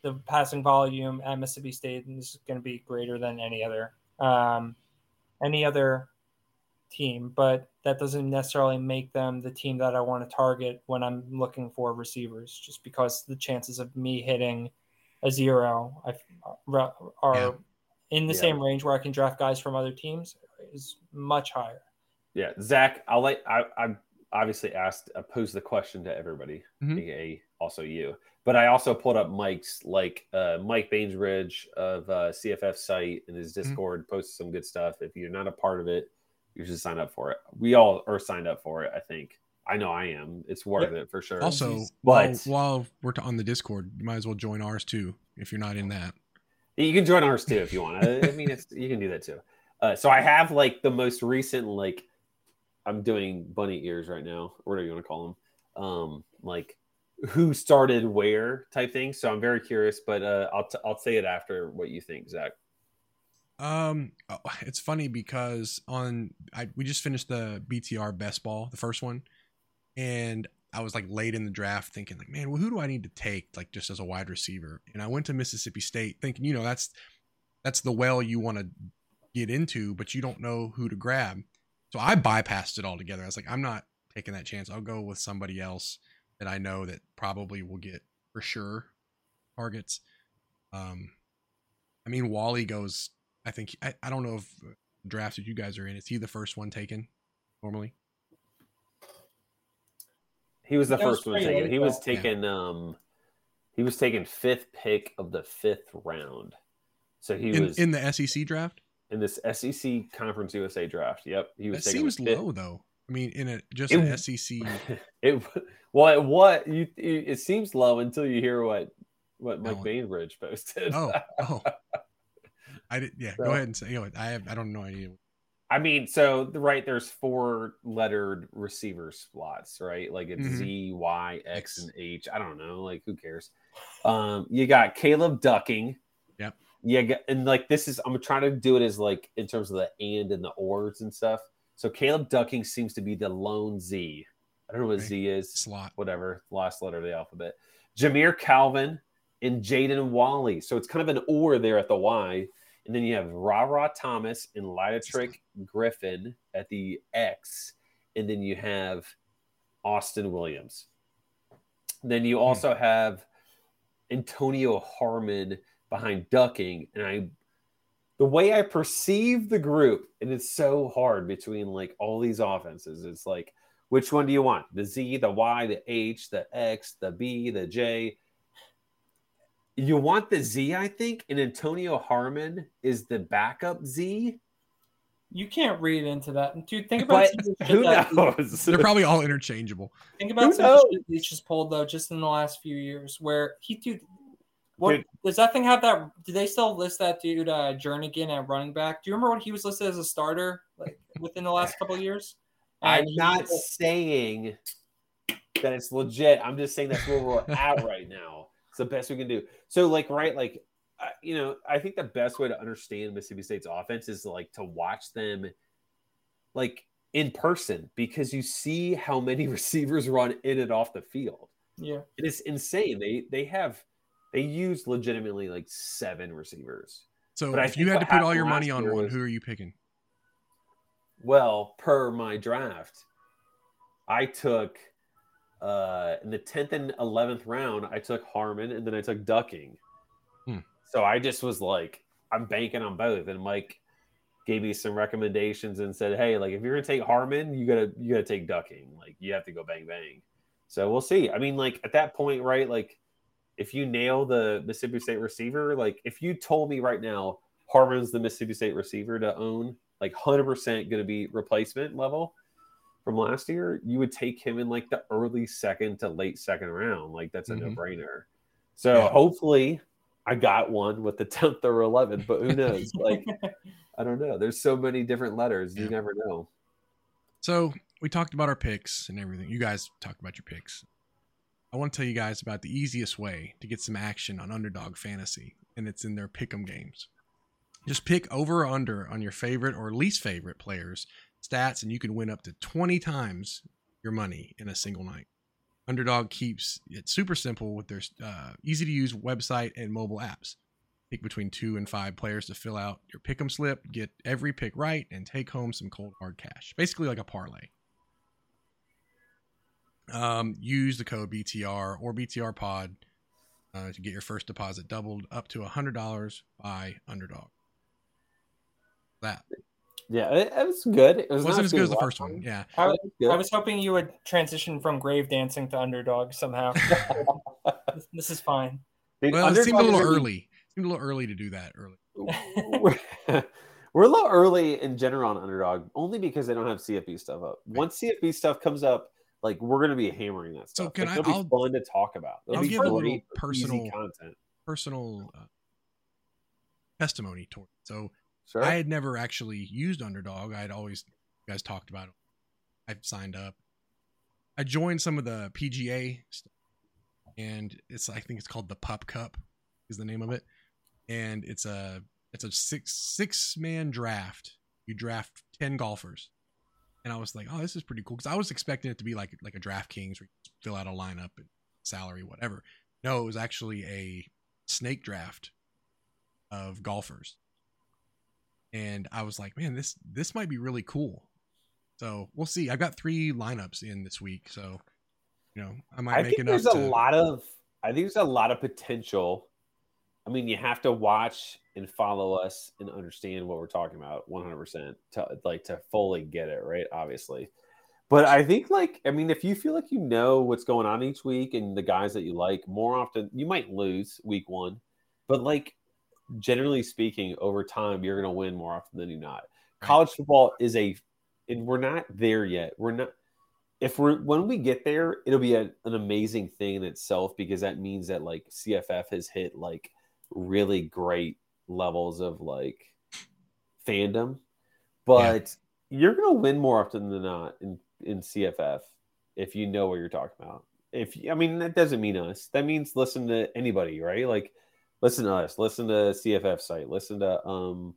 the passing volume at Mississippi State is going to be greater than any other um, any other team, but that doesn't necessarily make them the team that I want to target when I'm looking for receivers, just because the chances of me hitting a zero I, are Yeah. in the Yeah. same range where I can draft guys from other teams is much higher. Yeah, Zach, I'll let I I obviously asked I posed the question to everybody, Mhm. aka also you. But I also pulled up Mike's like uh, Mike Bainbridge of uh, CFF site and his Discord posted some good stuff. If you're not a part of it, you should sign up for it. We all are signed up for it. I think. I know I am. It's worth it for sure. Also, while, But- while we're on the Discord, you might as well join ours too if you're not in that. You can join ours too if you want. I, I mean, it's, you can do that too. Uh, so I have like the most recent, like I'm doing bunny ears right now, or whatever you want to call them. Um, like who started where type thing. So I'm very curious, but uh, I'll t- I'll say it after what you think, Zach. Um, oh, it's funny because on I we just finished the BTR best ball, the first one, and I was like late in the draft thinking like, man, well, who do I need to take like just as a wide receiver? And I went to Mississippi State thinking, you know, that's that's the well you want to get into, but you don't know who to grab. So I bypassed it altogether. I was like, I'm not taking that chance. I'll go with somebody else that I know that probably will get for sure targets. Um, I mean, Walley goes. I think I, I don't know if uh, drafts that you guys are in. Is he the first one taken normally? He was the That was first one taken. late, He was though. taken. Um, he was taken fifth pick of the fifth round. So he in, was in the SEC draft. in this SEC Conference USA draft. Yep, he That was taken seems fifth- low though. I mean, in a just It- an SEC. <laughs> It well, it, what you it, it seems low until you hear what what Mike No. Bainbridge posted. Oh, oh. <laughs> I did. Yeah, So- go ahead and say. You know, I have. I don't know idea. I mean, so the- right there's four lettered receiver slots, right? Like it's Mhm. Z, Y, X, and H. I don't know, like who cares? Um, you got Caleb Ducking. Yep. Yeah, and like this is I'm trying to do it as like in terms of the and and the ors and stuff. So Caleb Ducking seems to be the lone Z. I don't know what Okay. Z is. Slot. whatever, last letter of the alphabet. Jamire Calvin and Jaden Walley. So it's kind of an or there at the Y. And then you have Rara Thomas and Lideatrick Griffin at the X. And then you have Austin Williams. Then you hmm. also have Antonio Harmon behind Ducking. And I the way I perceive the group, and it's so hard between like all these offenses, it's like which one do you want? The Z, the Y, the H, the X, the B, the J. You want the Z, I think, and Antonio Harmon is the backup Z. You can't read into that, dude. Think about But some of who that- knows? <laughs> They're probably all interchangeable. Think Who about some of the knows? shit Leach just pulled though, just in the last few years, where he dude. What Dude. does that thing have? That do they still list that dude uh, Jernigan at running back? Do you remember when he was listed as a starter like within the last couple of years? I'm And he- not saying that it's legit. I'm just saying that's where we're at right now. It's the best we can do. So, like, right, like, uh, you know, I think the best way to understand Mississippi State's offense is like to watch them, like, in person because you see how many <laughs> receivers run in and off the field. Yeah, It is insane. They they have they use legitimately like seven receivers. So But if you had to put all your money on one, was- who are you picking? Well, per my draft, I took uh in the tenth and eleventh round, I took Harmon and then I took Ducking. Hmm. So I just was like, I'm banking on both. And Mike gave me some recommendations and said, Hey, like if you're gonna take Harmon, you gotta you gotta take Ducking. Like you have to go bang bang. So we'll see. I mean, like at that point, right? Like if you nail the Mississippi State receiver, like if you told me right now Harmon's the Mississippi State receiver to own, like 100% going to be replacement level from last year, you would take him in like the early second to late second round. Like that's a Mhm. no brainer. So Yeah. hopefully I got one with the <laughs> 10th or 11th, but who knows? <laughs> like, I don't know. There's so many different letters. You Yeah. never know. So we talked about our picks and everything. You guys talked about your picks. I want to tell you guys about the easiest way to get some action on Underdog Fantasy, and it's in their pick'em games. Just pick over or under on your favorite or least favorite players' stats, and you can win up to 20 times your money in a single night. Underdog keeps it super simple with their uh, easy to use website and mobile apps. Pick between two and five players to fill out your pick'em slip, get every pick right, and take home some cold hard cash. Basically, like a parlay. Um, use the code BTR or BTR Pod uh, to get your first deposit doubled up to hundred dollars by Underdog. That Yeah, it, it was good. It was wasn't not as good as the last first one. Yeah, I, was. I was hoping you would transition from grave dancing to underdog somehow. <laughs> this, this is fine. Dude, well, it seemed a little is gonna early. Seemed a little early to do that early. we're, <laughs> we're a little early in general on underdog only because they don't have CFB stuff up. Once CFB stuff comes up, like we're gonna be hammering that So stuff. can like, I- It'll I'll- be fun to talk about. It'll I'll be give a little personal- content. Personal uh, testimony toward. it. So Sure. I had never actually used Underdog. I had always guys talked about it. I signed up. I joined some of the PGA stuff, and it's I think it's called the Pup Cup is the name of it, and it's a it's a six six man draft. You draft ten golfers, and I was like, oh, this is pretty cool because I was expecting it to be like like a DraftKings where you fill out a lineup and salary whatever. No, it was actually a snake draft of golfers and I was like, man, this this might be really cool. So we'll see. I've got three lineups in this week, so you know I might I make think enough. there's a lot of I think there's a lot of potential. I mean, you have to watch and follow us and understand what we're talking about 100% to like to fully get it, right? Obviously. But I think like I mean, if you feel like you know what's going on each week and the guys that you like, more often you might lose week 1. But like generally speaking, over time, you're going to win more often than you're not. College football is a, and we're not there yet. We're not. If we're when we get there, it'll be a, an amazing thing in itself because that means that like CFF has hit like really great levels of like fandom, but you're going to win more often than not in in CFF if you know what you're talking about. If I mean that doesn't mean us. That means listen to anybody, right? Like listen to us, listen to CFF site, listen to um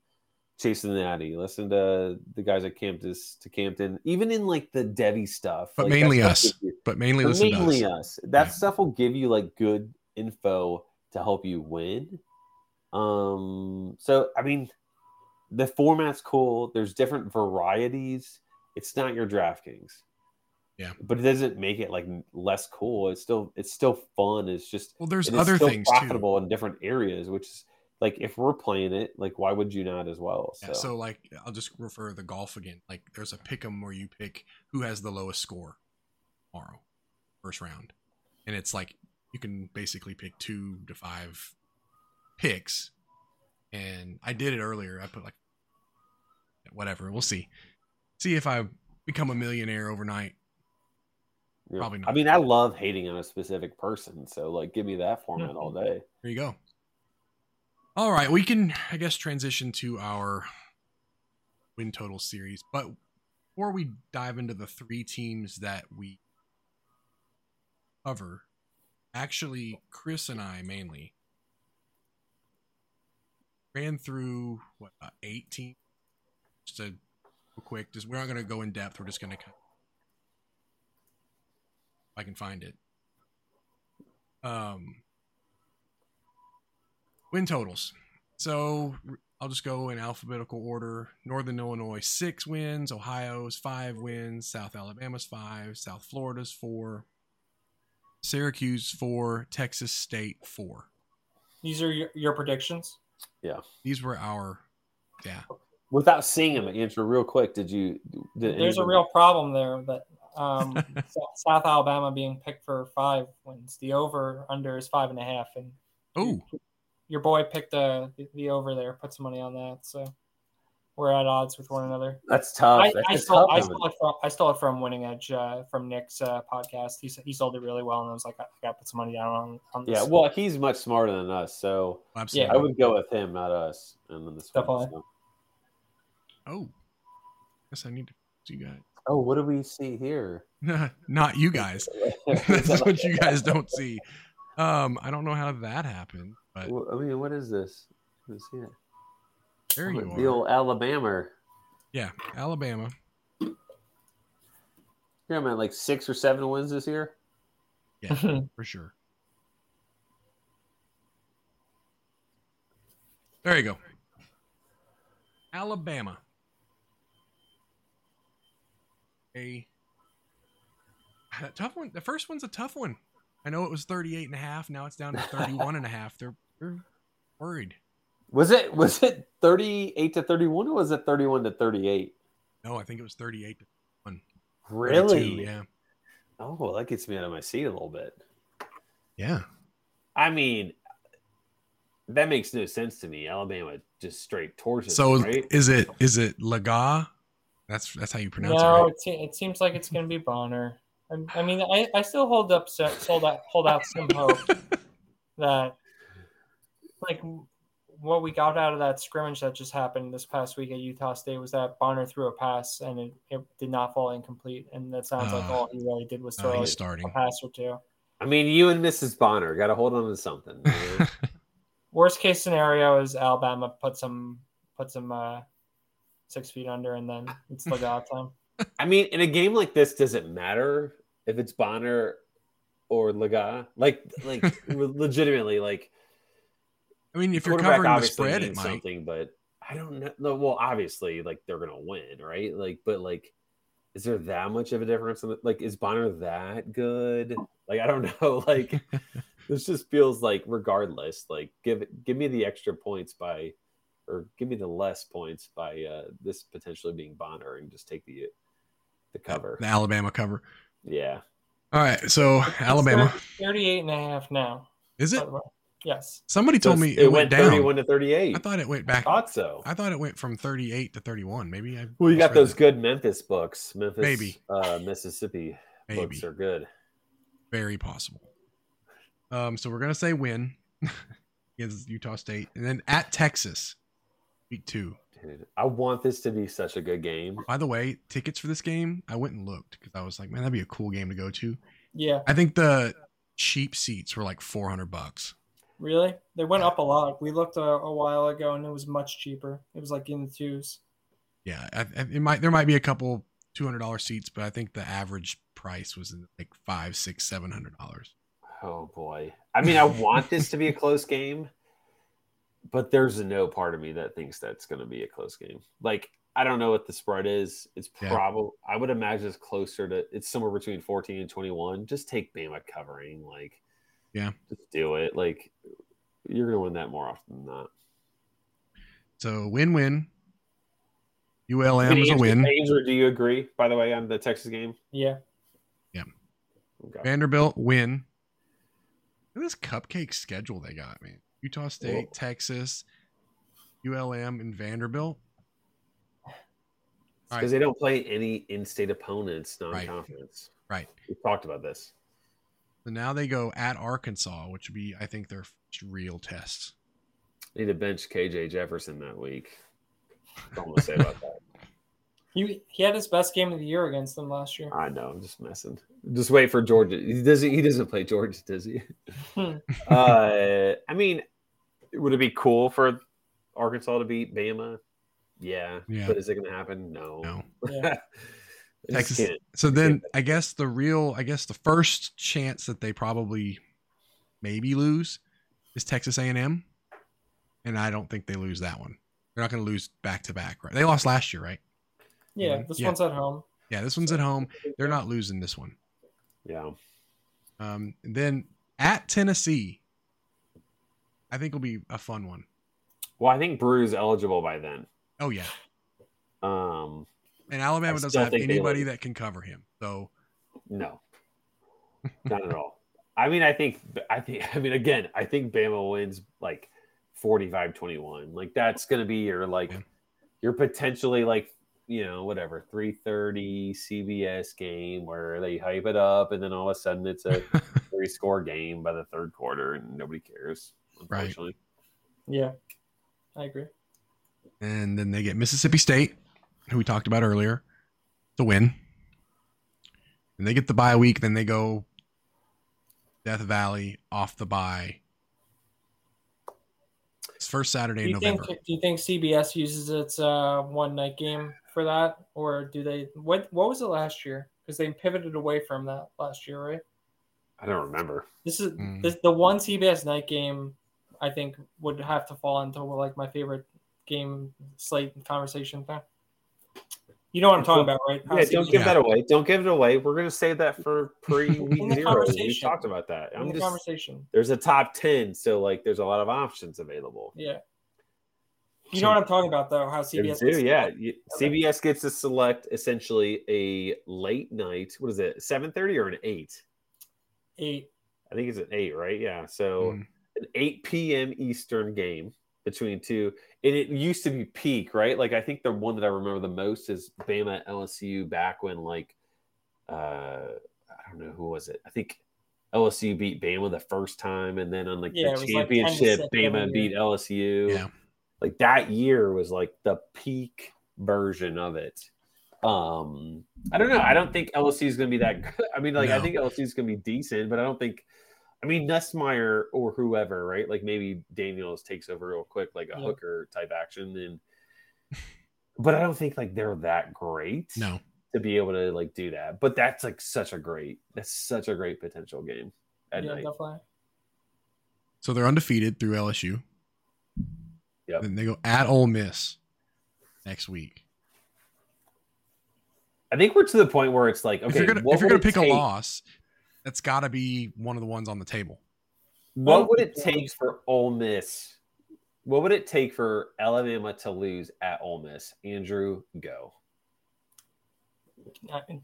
Chasing the Natty, listen to the guys at Campus to Canton, even in like the Devy stuff. But like, mainly us. But mainly but listen to mainly us. us. That Yeah. stuff will give you like good info to help you win. Um, so I mean, the format's cool. There's different varieties. It's not your DraftKings. Yeah. but it doesn't make it like less cool. It's still it's still fun. It's just Well, there's it is other still things too. profitable in different areas, which is like if we're playing it, like why would you not as well? Yeah, so like I'll just refer to the golf again. Like there's a pick 'em where you pick who has the lowest score tomorrow, first round, and it's like you can basically pick two to five picks. And I did it earlier. I put like whatever. We'll see. See if I become a millionaire overnight. Yeah. probably I mean, I love hating on a specific person, so like give me that format all day. There you go. All right, we can I guess transition to our win total series, but before we dive into the three teams that we cover, actually Chris and I mainly ran through what uh, eight teams. Just a real quick, just we're not going to go in depth. We're just going to kind of, if I can find it. Um, win totals. So I'll just go in alphabetical order. Northern Illinois six wins, Ohio's five wins, South Alabama's five, South Florida's four, Syracuse four, Texas State four. These are your, your predictions. Yeah. These were our, yeah. Without seeing them, answer real quick. Did you? Did There's a real problem there that um, <laughs> South Alabama being picked for five wins. The over under is five and a half, and Oh, your boy picked uh, the, the over there. Put some money on that, so we're at odds with one another. That's tough. I, That's I, a stole, tough I, one. stole it from, I stole it from Winning Edge uh, from Nick's uh, podcast. He, he sold it really well, and I was like, I, got to put some money down on, on this. Yeah, well, he's much smarter than us, so absolutely. I would go with him, not us. And then this one, Definitely. so. Oh, guess I need to see you guys. Oh, what do we see here? <laughs> Not you guys. <laughs> That's what you guys don't see. Um, I don't know how that happened, but Well, I mean, what is this? Let's see it. there you The are. old Alabama. Yeah, Alabama. Here I'm at like six or seven wins this year. Yeah, <laughs> for sure. There you go. Alabama. A tough one. The first one's a tough one. I know it was 38 and a half. Now it's down to <laughs> 31 and a half. They're, they're worried. Was it was it 38 to 31 or was it 31 to 38? No, I think it was 38 to 32, Really? Yeah. Oh, well, that gets me out of my seat a little bit. Yeah. I mean, that makes no sense to me. Alabama just straight torches. So right? is it is it Laga? That's that's how you pronounce no, it, right? it, se- it seems like it's going to be Bonner. I, I mean, I, I still hold up so- hold out hold out some hope <laughs> that like what we got out of that scrimmage that just happened this past week at Utah State was that Bonner threw a pass and it, it did not fall incomplete, and that sounds like Uh, all he really did was Uh, throw he's a starting. pass or two. I mean, you and Mrs. Bonner got to hold on to something. <laughs> Worst case scenario is Alabama put some put some uh, six feet under, and then <laughs> it's the god time. I mean, in a game like this, does it matter if it's Bonner or Laga? Like, like <laughs> legitimately, like I mean, if you're covering the spread, it means might. something, but I don't know. Well, obviously, like they're gonna win, right? Like, but like, is there that much of a difference? Like, is Bonner that good? Like, I don't <laughs> know. Like, this just feels like, regardless, like, give give me the extra points by, or give me the less points by uh this potentially being Bonner, and just take the the cover. The Alabama cover. Yeah. All right, so Alabama 38 and a half now. is it? by the way. Yes. Somebody So told me it, it, went went down. 31 to 38. I thought it went back. I thought so. I thought it went from 38 to 31. Maybe I. Well, you got those that. good Memphis books. Memphis, Maybe. uh, Mississippi Maybe books are good. very possible. Um, so we're gonna say win <laughs> against Utah State, and then at Texas, week two. Dude, I want this to be such a good game. By the way, tickets for this game, I went and looked because I was like, man, that'd be a cool game to go to. Yeah. I think the cheap seats were like 400 bucks. Really? They went up a lot. We looked a, a while ago and it was much cheaper. It was like in the twos. Yeah, I, I- it might there might be a couple two hundred dollar seats, but I think the average price was in like five, six, seven hundred dollars. Oh boy. I mean, I want this to be a close game, but there's a no part of me that thinks that's going to be a close game. Like, I don't know what the spread is. It's Yeah. probably I would imagine it's closer to it's somewhere between 14 and 21. Just take Bama covering like Yeah. Just do it. Like you're going to win that more often than not. So win win. ULM I mean, was a win. Andrew, do you agree by the way on the Texas game? Yeah. Okay. Vanderbilt win. Look at this cupcake schedule they got, man. Utah State, Whoa. Texas, ULM, and Vanderbilt. Because right, they don't play any in-state opponents Right. non-conference. right. We talked about this. So now they go at Arkansas, which would be, I think, their real test. Need to bench KJ Jefferson that week. That's all I'm gonna say about that. <laughs> He he had his best game of the year against them last year. I know, I'm just messing. Just wait for Georgia. He doesn't. He doesn't play Georgia, does he? Hmm. <laughs> uh, I mean, would it be cool for Arkansas to beat Bama? Yeah. Yeah. But is it going to happen? No. No. <laughs> Yeah. Texas- So then I guess the real, I guess the first chance that they probably maybe lose is Texas A&M, and I don't think they lose that one. They're not going to lose back to back, right? They lost last year, right? Yeah, this Yeah. one's at home. Yeah, this one's at home. They're not losing this one. Yeah. Um, then at Tennessee, I think will be a fun one. Well, I think Bru's eligible by then. Oh yeah, Um, and Alabama doesn't have anybody that can cover him. So no, not at all. I mean, I think, I think, I mean, again, I think Bama wins like 45 21. Like, that's going to be your, like, Yeah. your potentially, like, you know, whatever, 330 CBS game where they hype it up and then all of a sudden it's a <laughs> three score game by the third quarter and nobody cares, Right. Yeah, I agree. and then they get Mississippi State, who we talked about earlier, to win. And they get the bye week. Then they go Death Valley off the bye. It's first Saturday Do in you think do you think CBS uses its uh, one night game for that, or do they? What what was it last year? Because they pivoted away from that last year, right? I don't remember. This is Mm. this, the one CBS night game. I think would have to fall into like my favorite game slate conversation thing. You know what I'm talking about, right? How Yeah, don't give Yeah. that away. Don't give it away. We're going to save that for pre <laughs> In week the zero. We talked about that. in I'm the just conversation. there's a top 10 so like there's a lot of options available Yeah. You So- know what I'm talking about, though? How CBS do, gets- yeah You- cbs gets to select essentially a late night what is it 7.30 or an 8 eight. i think it's an 8 right yeah so Mm. An 8 p.m eastern game between two and it used to be peak right? Like i think the one that i remember the most is bama lsu back when like uh i don't know who was it. I think lsu beat bama the first time and then on like Yeah, the was like 10 to championship bama beat lsu Yeah. like that year was like the peak version of it. Um i don't know. I don't think lsu is going to be that good. I mean like i think lsu is going to be decent but i don't think i mean nussmeier or whoever right like maybe daniels takes over real quick like a Yeah. hooker type action and <laughs> but i don't think like they're that great No. to be able to like do that but that's like such a great that's such a great potential game at yeah, night definitely. So they're undefeated through LSU. Yep. Then they go at Ole Miss next week. i think we're to the point where it's like okay if you're gonna what if you're gonna it pick a loss, that's got to be one of the ones on the table. What would it take for Ole Miss? What would it take for Alabama to lose at Ole Miss? Andrew, go.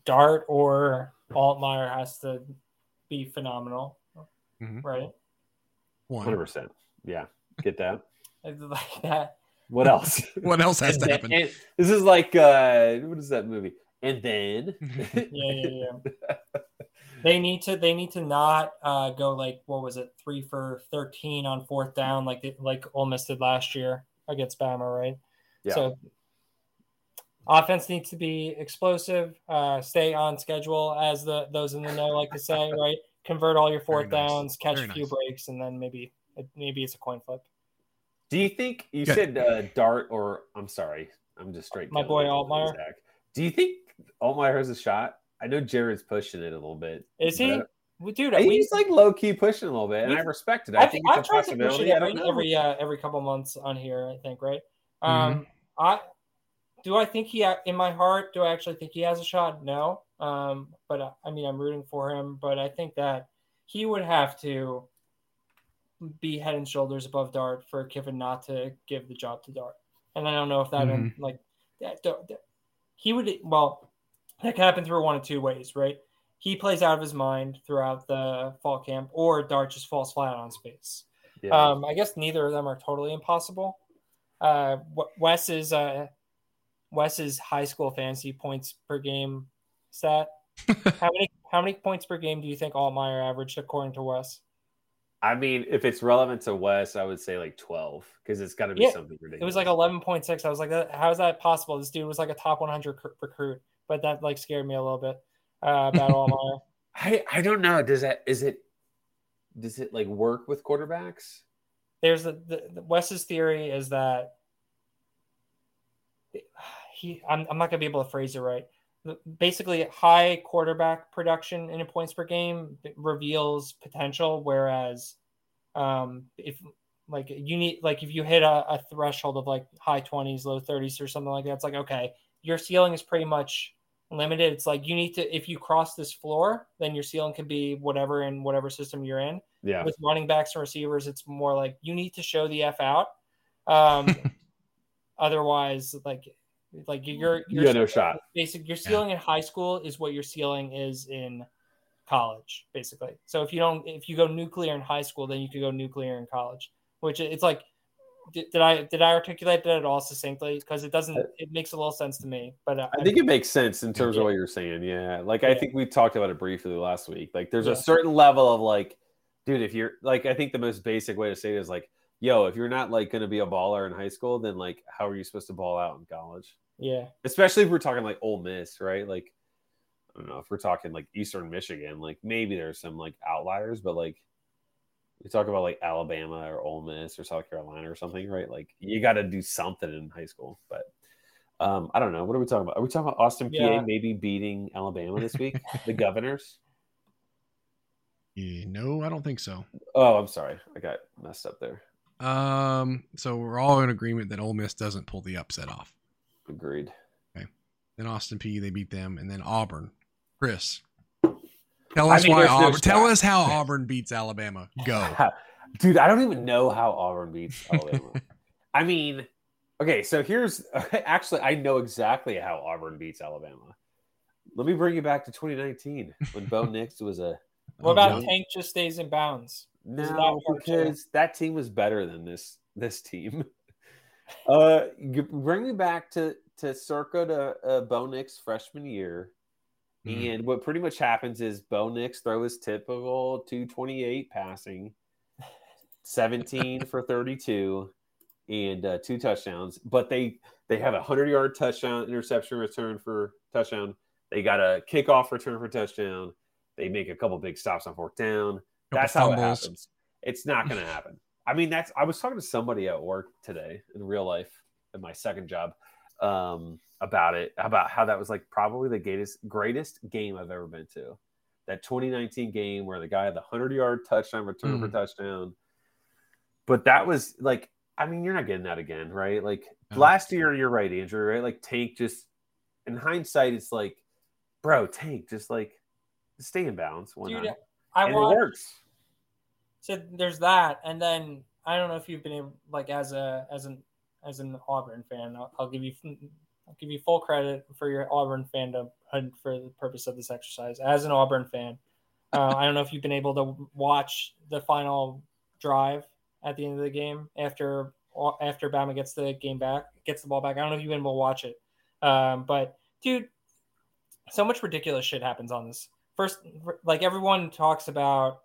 Dart or Altmyer has to be phenomenal, Mhm. right? 100%. Yeah. Get that? <laughs> It's like that. What else? <laughs> What else has And to then- happen? and this is like uh what is that movie? And then Yeah, yeah, yeah. <laughs> they need to they need to not uh, go like what was it three for thirteen on fourth down like they, like Ole Miss did last year against Bama, right? Yeah. So offense needs to be explosive, uh, stay on schedule, as the those in the know like to say, <laughs> right? Convert all your fourth nice. downs, catch Very a few nice. breaks, and then maybe maybe it's a coin flip. Do you think you Good. said uh, Dart or I'm sorry, I'm just straight. My boy Altmyer? Do you think Altmyer has a shot? I know Jared's pushing it a little bit. Is he? Well, Dude, I- we, He's like low key pushing a little bit, and I respect it. I I've, think I've it's a tried to push it possibility. Every every, uh, every couple months on here. I think right. Mm-hmm. Um, I do. I think he in my heart. Do I actually think he has a shot? No. Um, but uh, I mean, I'm rooting for him. But I think that he would have to be head and shoulders above Dart for Kiffin not to give the job to Dart. And I don't know if that Mhm. like that, that- he would. Well, that can happen through one of two ways, right? He plays out of his mind throughout the fall camp, or Dart just falls flat on his face. Yeah. Um, I guess neither of them are totally impossible. Uh, W- Wes's uh, Wes's high school fantasy points per game stat. <laughs> how many how many points per game do you think Altmyer averaged according to Wes? I mean, if it's relevant to Wes, I would say like 12 because it's got to be Yeah, something ridiculous. It was like eleven point six. I was like, how is that possible? This dude was like a top one hundred recruit, but that like scared me a little bit uh, about Altmyer. <laughs> I I don't know. Does that is it? Does it like work with quarterbacks? There's the, the, the Wes's theory is that he. I'm, I'm not gonna be able to phrase it right. Basically, high quarterback production in a points per game reveals potential, whereas um, if like you need like if you hit a, a threshold of like high 20s, low 30s, or something like that, it's like okay, your ceiling is pretty much limited. It's like you need to if you cross this floor, then your ceiling can be whatever in whatever system you're in Yeah. with running backs and receivers, it's more like you need to show the f out. Um, <laughs> otherwise, like like your You your got no shot. Basic your ceiling in high school is what your ceiling is in college, basically. So if you don't if you go nuclear in high school, then you could go nuclear in college. Which it's like did, did I did I articulate that at all succinctly? Because it doesn't it makes a little sense to me. But uh, I think it makes sense in terms Yeah. of what you're saying. Yeah. Like I think we talked about it briefly last week. Like there's Yeah. a certain level of like, dude, if you're like, I think the most basic way to say it is like, yo, if you're not like going to be a baller in high school, then like, how are you supposed to ball out in college? yeah. Especially if we're talking like Ole Miss, right? Like, I don't know if we're talking like Eastern Michigan, like maybe there's some like outliers, but like we talk about like Alabama or Ole Miss or South Carolina or something, right? Like you got to do something in high school. But um, I don't know. What are we talking about? Are we talking about Austin, Yeah. Peay, maybe beating Alabama this week? <laughs> the Governors? Yeah, no, I don't think so. Oh, I'm sorry, I got messed up there. Um, so we're all in agreement that Ole Miss doesn't pull the upset off. Agreed. Okay. Then Austin Peay, they beat them, and then Auburn. Chris, tell I us mean, why there's no Auburn. Tell shot. us how Auburn beats Alabama. Go. <laughs> Dude, I don't even know how Auburn beats Alabama. <laughs> I mean, okay, so here's <laughs> actually I know exactly how Auburn beats Alabama. Let me bring you back to 2019 when Bo Nix was a What about yeah. Tank just stays in bounds? Is that no hard because that team was better than this this team. Uh, bring me back to to circa to uh, Bo Nix freshman year. Mhm. And what pretty much happens is Bo Nix throw his typical 228 passing, <laughs> 17 for 32, and uh, two touchdowns. But they they have a 100 yard touchdown interception return for touchdown. They got a kickoff return for touchdown. They make a couple big stops on fourth down. That's how it happens. It's not going <laughs> to happen. I mean, that's. I was talking to somebody at work today in real life in my second job um, about it, about how that was like probably the greatest greatest game I've ever been to. That 2019 game where the guy had the 100 yard touchdown return for Mm. touchdown. But that was like, I mean, you're not getting that again, right? Like No. last year, you're right, Andrew, right? Like Tank just, in hindsight, it's like, bro, Tank just like stay in bounds. One Dude. I and want it works. So there's that, and then I don't know if you've been able, like, as a as an as an Auburn fan, I'll, I'll give you I'll give you full credit for your Auburn fandom and for the purpose of this exercise. As an Auburn fan, uh, I don't know if you've been able to watch the final drive at the end of the game after after Bama gets the game back, gets the ball back. I don't know if you've been able to watch it, um, but dude, so much ridiculous shit happens on this. First, like everyone talks about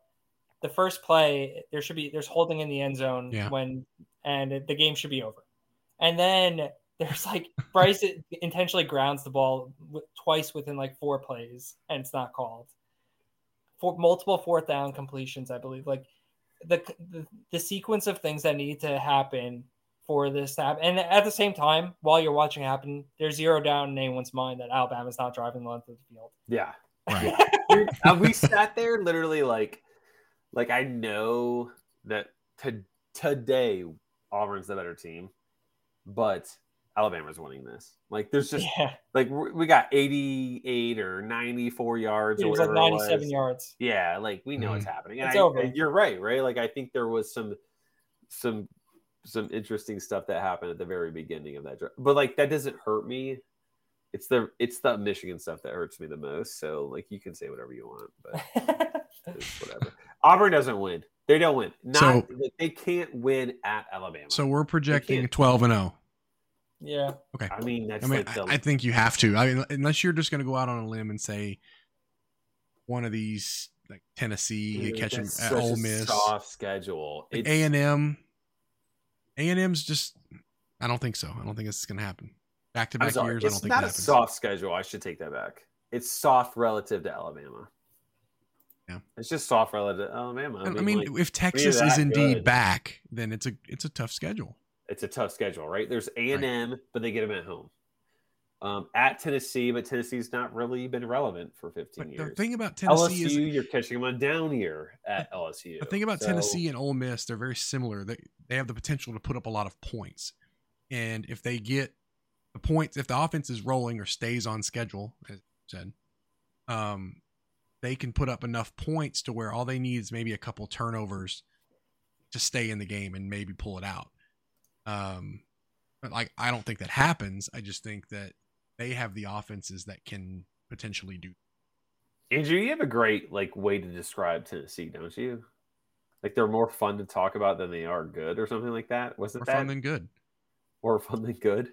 the first play, there should be there's holding in the end zone Yeah. when and the game should be over, and then there's like Bryce intentionally grounds the ball twice within like four plays, and it's not called. For multiple fourth down completions, I believe. Like the, the the sequence of things that need to happen for this to happen, and at the same time, while you're watching it happen, there's zero doubt in anyone's mind that Alabama's not driving the length of the field. Yeah. Right. Dude, <laughs> and we sat there literally like like I know that to, today Auburn's the better team, but Alabama's winning this. Like there's just yeah, like we we got 88 or 94 yards it or was like 97 was. yards. Yeah, like we know what's mhm. happening. And It's I, over. you're right, right? Like I think there was some some some interesting stuff that happened at the very beginning of that drive. But like that doesn't hurt me. It's the it's the Michigan stuff that hurts me the most. So like you can say whatever you want, but <laughs> whatever. Auburn doesn't win. They don't win. Not So- they can't win at Alabama. So we're projecting 12 and 0. Yeah, Okay. I mean that's I mean, like the, I, I think you have to. I mean, unless you're just going to go out on a limb and say one of these, like Tennessee, you dude, catch them that's at uh, Ole a Miss, soft schedule. A and M, A and M's just. I don't think so. I don't think this is going to happen. Back to I'm back sorry, years. I It's don't think it is not that a happens. soft schedule. I should take that back. It's soft relative to Alabama. Yeah. It's just soft relative to Alabama. I, I mean, like, if Texas is indeed good. back, then it's a it's a tough schedule. It's a tough schedule, right? There's A and M, but they get them at home. Um, at Tennessee, but Tennessee's not really been relevant for 15 But the thing about Tennessee LSU, is you're catching them on down year at LSU. The thing about So, Tennessee and Ole Miss, they're very similar. They they have the potential to put up a lot of points, and if they get the points, if the offense is rolling or stays on schedule, as you said, um, they can put up enough points to where all they need is maybe a couple turnovers to stay in the game and maybe pull it out. Um, but like I don't think that happens. I just think that they have the offenses that can potentially do. Andrew, you have a great like way to describe Tennessee, don't you? Like they're more fun to talk about than they are good, or something like that. Wasn't More that fun than good. more fun than good?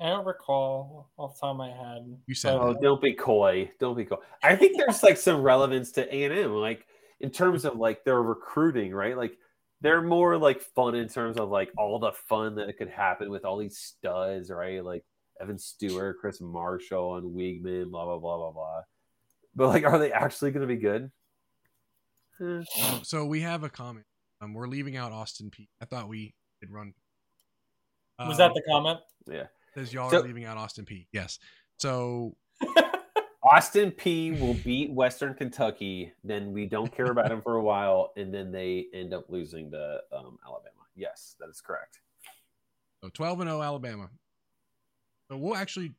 I don't recall off the top of my head. You said Oh, don't be coy. Don't be coy. I think there's like some relevance to A and M, like in terms of like their recruiting, right? Like they're more like fun in terms of like all the fun that could happen with all these studs, right? Like Evan Stewart, Chris Marshall, and Weigman, blah blah blah blah blah. But like, are they actually going to be good? Eh. So we have a comment. Um, we're leaving out Austin Peay. I thought we did run. Was Um, that the comment? Yeah. Says y'all So- are leaving out Austin Peay. Yes. So <laughs> Austin Peay will beat Western Kentucky, then we don't care about him for a while, and then they end up losing to um, Alabama. Yes, that is correct. so twelve and zero Alabama. So we'll actually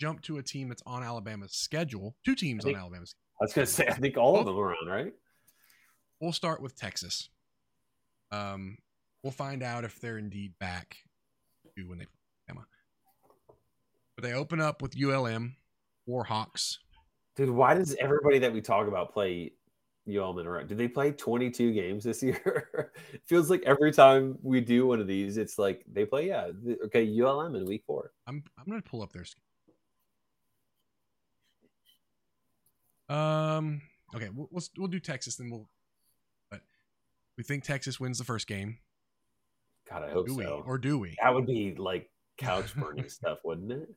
jump to a team that's on Alabama's schedule. Two teams think- on Alabama's. I was going to say, I think all of them are on, right? We'll start with Texas. Um, we'll find out if they're indeed back to when they Alabama. But they open up with ULM, Warhawks. Dude, why does everybody that we talk about play UL Monroe? Do they play 22 games this <laughs> year? it feels like every time we do one of these, it's like they play, yeah, okay, ULM in week four. I'm I'm gonna pull up their schedule. Um. Okay, we'll we'll, we'll do Texas, then we'll. But we think Texas wins the first game. God, I hope Do we so. or do we? that would be like couch <laughs> burning stuff, wouldn't it?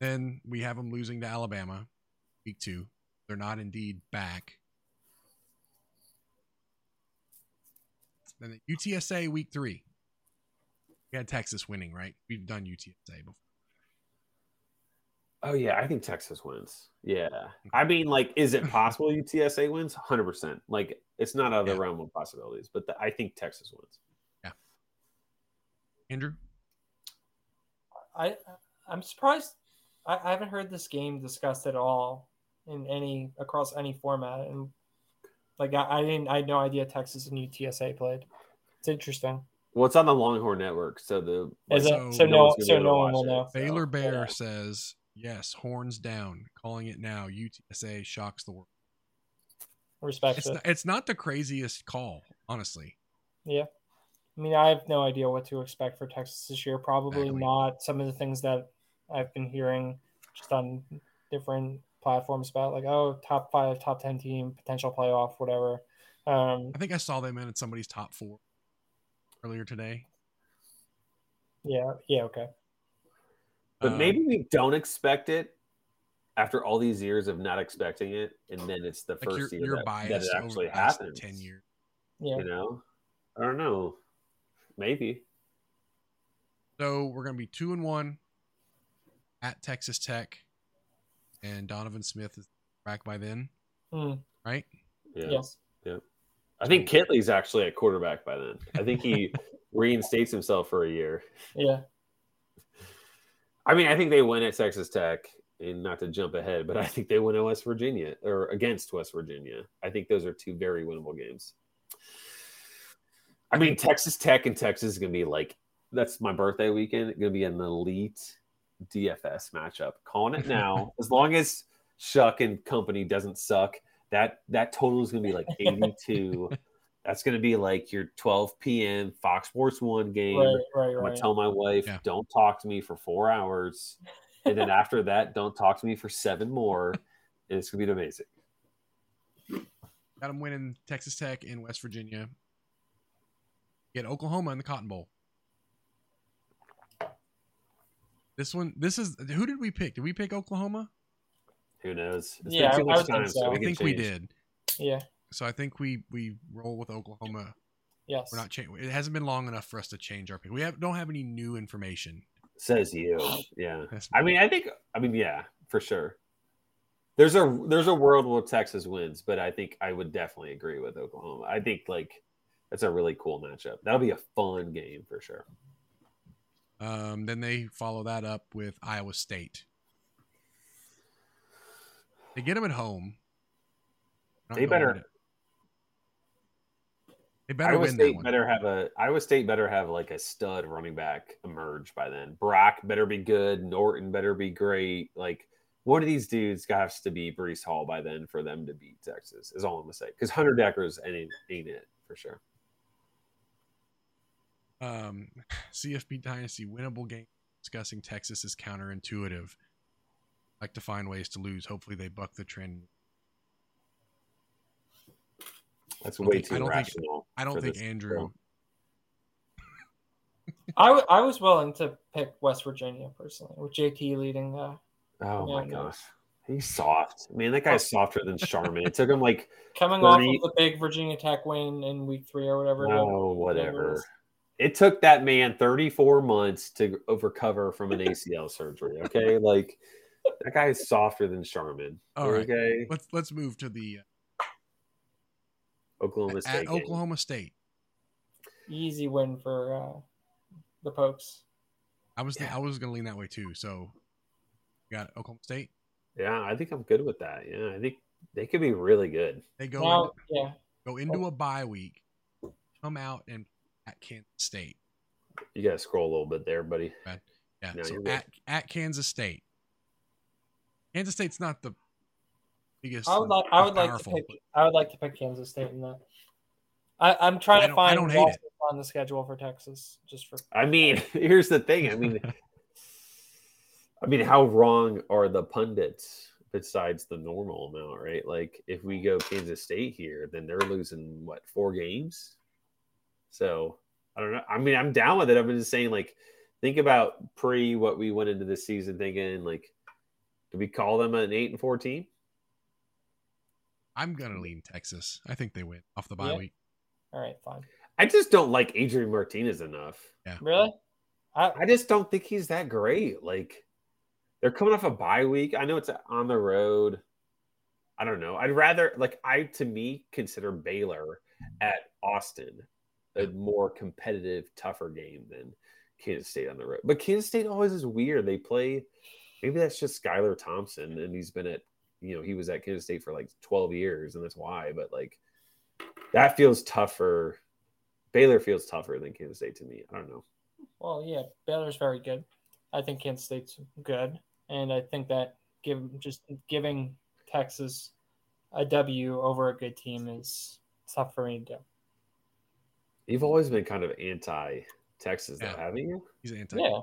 Then we have them losing to Alabama, week two. They're not indeed back. Then the UTSA week three. We had Texas winning, right? We've done UTSA before. Oh yeah, I think Texas wins. Yeah, I mean, like, is it possible UTSA wins? Hundred percent. Like, it's not out of the Yeah. realm of possibilities, but the, I think Texas wins. Yeah. Andrew, I I'm surprised. I, I haven't heard this game discussed at all in any across any format, and like I, I didn't. I had no idea Texas and UTSA played. It's interesting. Well, it's on the Longhorn Network, so the Is So- So no no. one's gonna be So no one will it. know. So, Baylor Bear yeah. says yes. Horns down. Calling it now. UTSA shocks the world. Respect. It's it. not, it's not the craziest call, honestly. Yeah. I mean, I have no idea what to expect for Texas this year. Probably Exactly. not some of the things that I've been hearing just on different platforms about, like, oh, top five, top 10 team, potential playoff, whatever. Um, I think I saw them in somebody's top four earlier today. yeah, yeah, okay. But Um, maybe we don't expect it after all these years of not expecting it, and then it's the like first you're, year you're that, that it actually the past happens. ten years. Yeah. You know, I don't know. Maybe. So we're gonna be two and one at Texas Tech, and Donovan Smith is back by then, Hmm, right? Yeah. Yes. I think Kittley's actually at quarterback by then. I think he <laughs> reinstates himself for a year. Yeah. I mean, I think they win at Texas Tech, and not to jump ahead, but I think they win at West Virginia or against West Virginia. I think those are two very winnable games. I mean, Texas Tech and Texas is going to be like that's my birthday weekend. It's Going to be an elite DFS matchup. Calling it now. <laughs> as long as Shough and company doesn't suck, that that total is going to be like eighty two. <laughs> That's going to be like your 12 p.m. Fox Sports One game. Right, right, I'm gonna tell my wife, Yeah. don't talk to me for four hours, and then after that, don't talk to me for seven more, and it's gonna be amazing. Got them winning Texas Tech in West Virginia. Get Oklahoma in the Cotton Bowl. This one, this is who did we pick? Did we pick Oklahoma? Who knows? It's Yeah, been too I much would think time, so. so I we can think we did. Yeah. So I think we we roll with Oklahoma. Yes. We're not changing. It hasn't been long enough for us to change our pick. We have don't have any new information. Says you. Yeah. That's- I mean, I think. I mean, yeah, for sure. There's a there's a world where Texas wins, but I think I would definitely agree with Oklahoma. I think like that's a really cool matchup. That'll be a fun game for sure. Um, then they follow that up with Iowa State. They get them at home. They better- They better Iowa win that State one. better have a Iowa State better have like a stud running back emerge by then. Brock better be good. Norton better be great. Like one of these dudes has to be Breece Hall by then for them to beat Texas. Is all I'm gonna say. Because Hunter Dekkers ain't ain't it for sure. Um, CFP Dynasty winnable game discussing Texas is counterintuitive. Like to find ways to lose. Hopefully they buck the trend. That's way think- I too don't think- rational. I don't think Andrew. film. <laughs> I, w- I was willing to pick West Virginia personally, with JT leading. Uh, Oh my Yeah, no. gosh. He's soft. Man, that guy's softer than Charmin. It took him like <laughs> coming off of the big Virginia Tech win in week three or whatever. it oh is. whatever. It took that man 34 months to recover from an ACL surgery. Okay. Like that guy is softer than Charmin. All right. Okay. Let's let's move to the Oklahoma State. game. Oklahoma State. Easy win for uh, the Pokes. I was I was gonna lean that way too. So you got Oklahoma State. Yeah, I think I'm good with that. Yeah, I think they could be really good. They go Now, into, yeah, go into a bye week, come out and at Kansas State. You got to scroll a little bit there, buddy. Yeah, No, so you're at at Kansas State. Kansas State's not the biggest. I would like I would like to powerful, pick I would like to pick Kansas State in that. I, I'm trying I to don't- I find don't hate it. on the schedule for Texas, just for I mean, <laughs> here's the thing. I mean, I mean, how wrong are the pundits besides the normal amount, right? Like, if we go Kansas State here, then they're losing what four games. So I don't know. I mean, I'm down with it. I'm just saying, like, think about pre what we went into this season thinking. Like, do we call them an eight and four team? I'm gonna lean Texas. I think they win off the bye Yeah. week. all right, fine. I just don't like Adrian Martinez enough. Yeah. Really? I, I just don't think he's that great. Like they're coming off a bye week. I know it's on the road. I don't know. I'd rather like I to me consider Baylor at Austin a more competitive, tougher game than Kansas State on the road. But Kansas State always is weird. They play maybe that's just Skylar Thompson and he's been at you know, he was at Kansas State for like 12 years and that's why, but like that feels tougher. Baylor feels tougher than Kansas State to me. I don't know. well, yeah, Baylor's very good. I think Kansas State's good, and I think that give just giving Texas a W over a good team is tough for me to do. You've always been kind of anti Texas, though, Yeah. haven't you? He's anti. Yeah.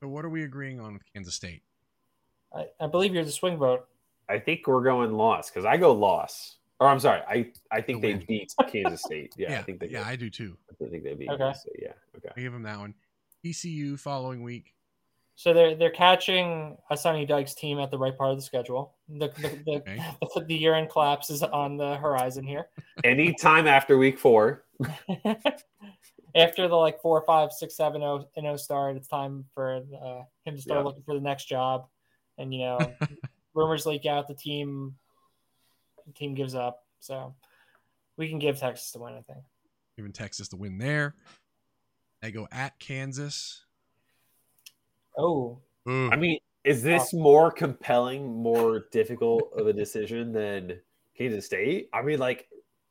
So what are we agreeing on with Kansas State? I, I believe you're the swing vote. I think we're going loss because I go loss. Or I'm sorry, I I think The they win. beat <laughs> Kansas State. Yeah, I think they. yeah, I do too. I think they beat Okay. Kansas State. Yeah. Okay. I give him that one. ECU following week. So they're they're catching a Sonny Dykes team at the right part of the schedule. The the, the, Okay. the, <laughs> the year end collapse is on the horizon here. Anytime after week four. <laughs> After the like four, five, six, seven, oh, and oh start, it's time for uh, him to start Yeah. looking for the next job. And you know, <laughs> rumors leak out, the team the team gives up. So we can give Texas the win, I think. Giving Texas the win there. They go at Kansas. Oh, Ooh, I mean, is this more compelling, more difficult of a decision than Kansas State? I mean, like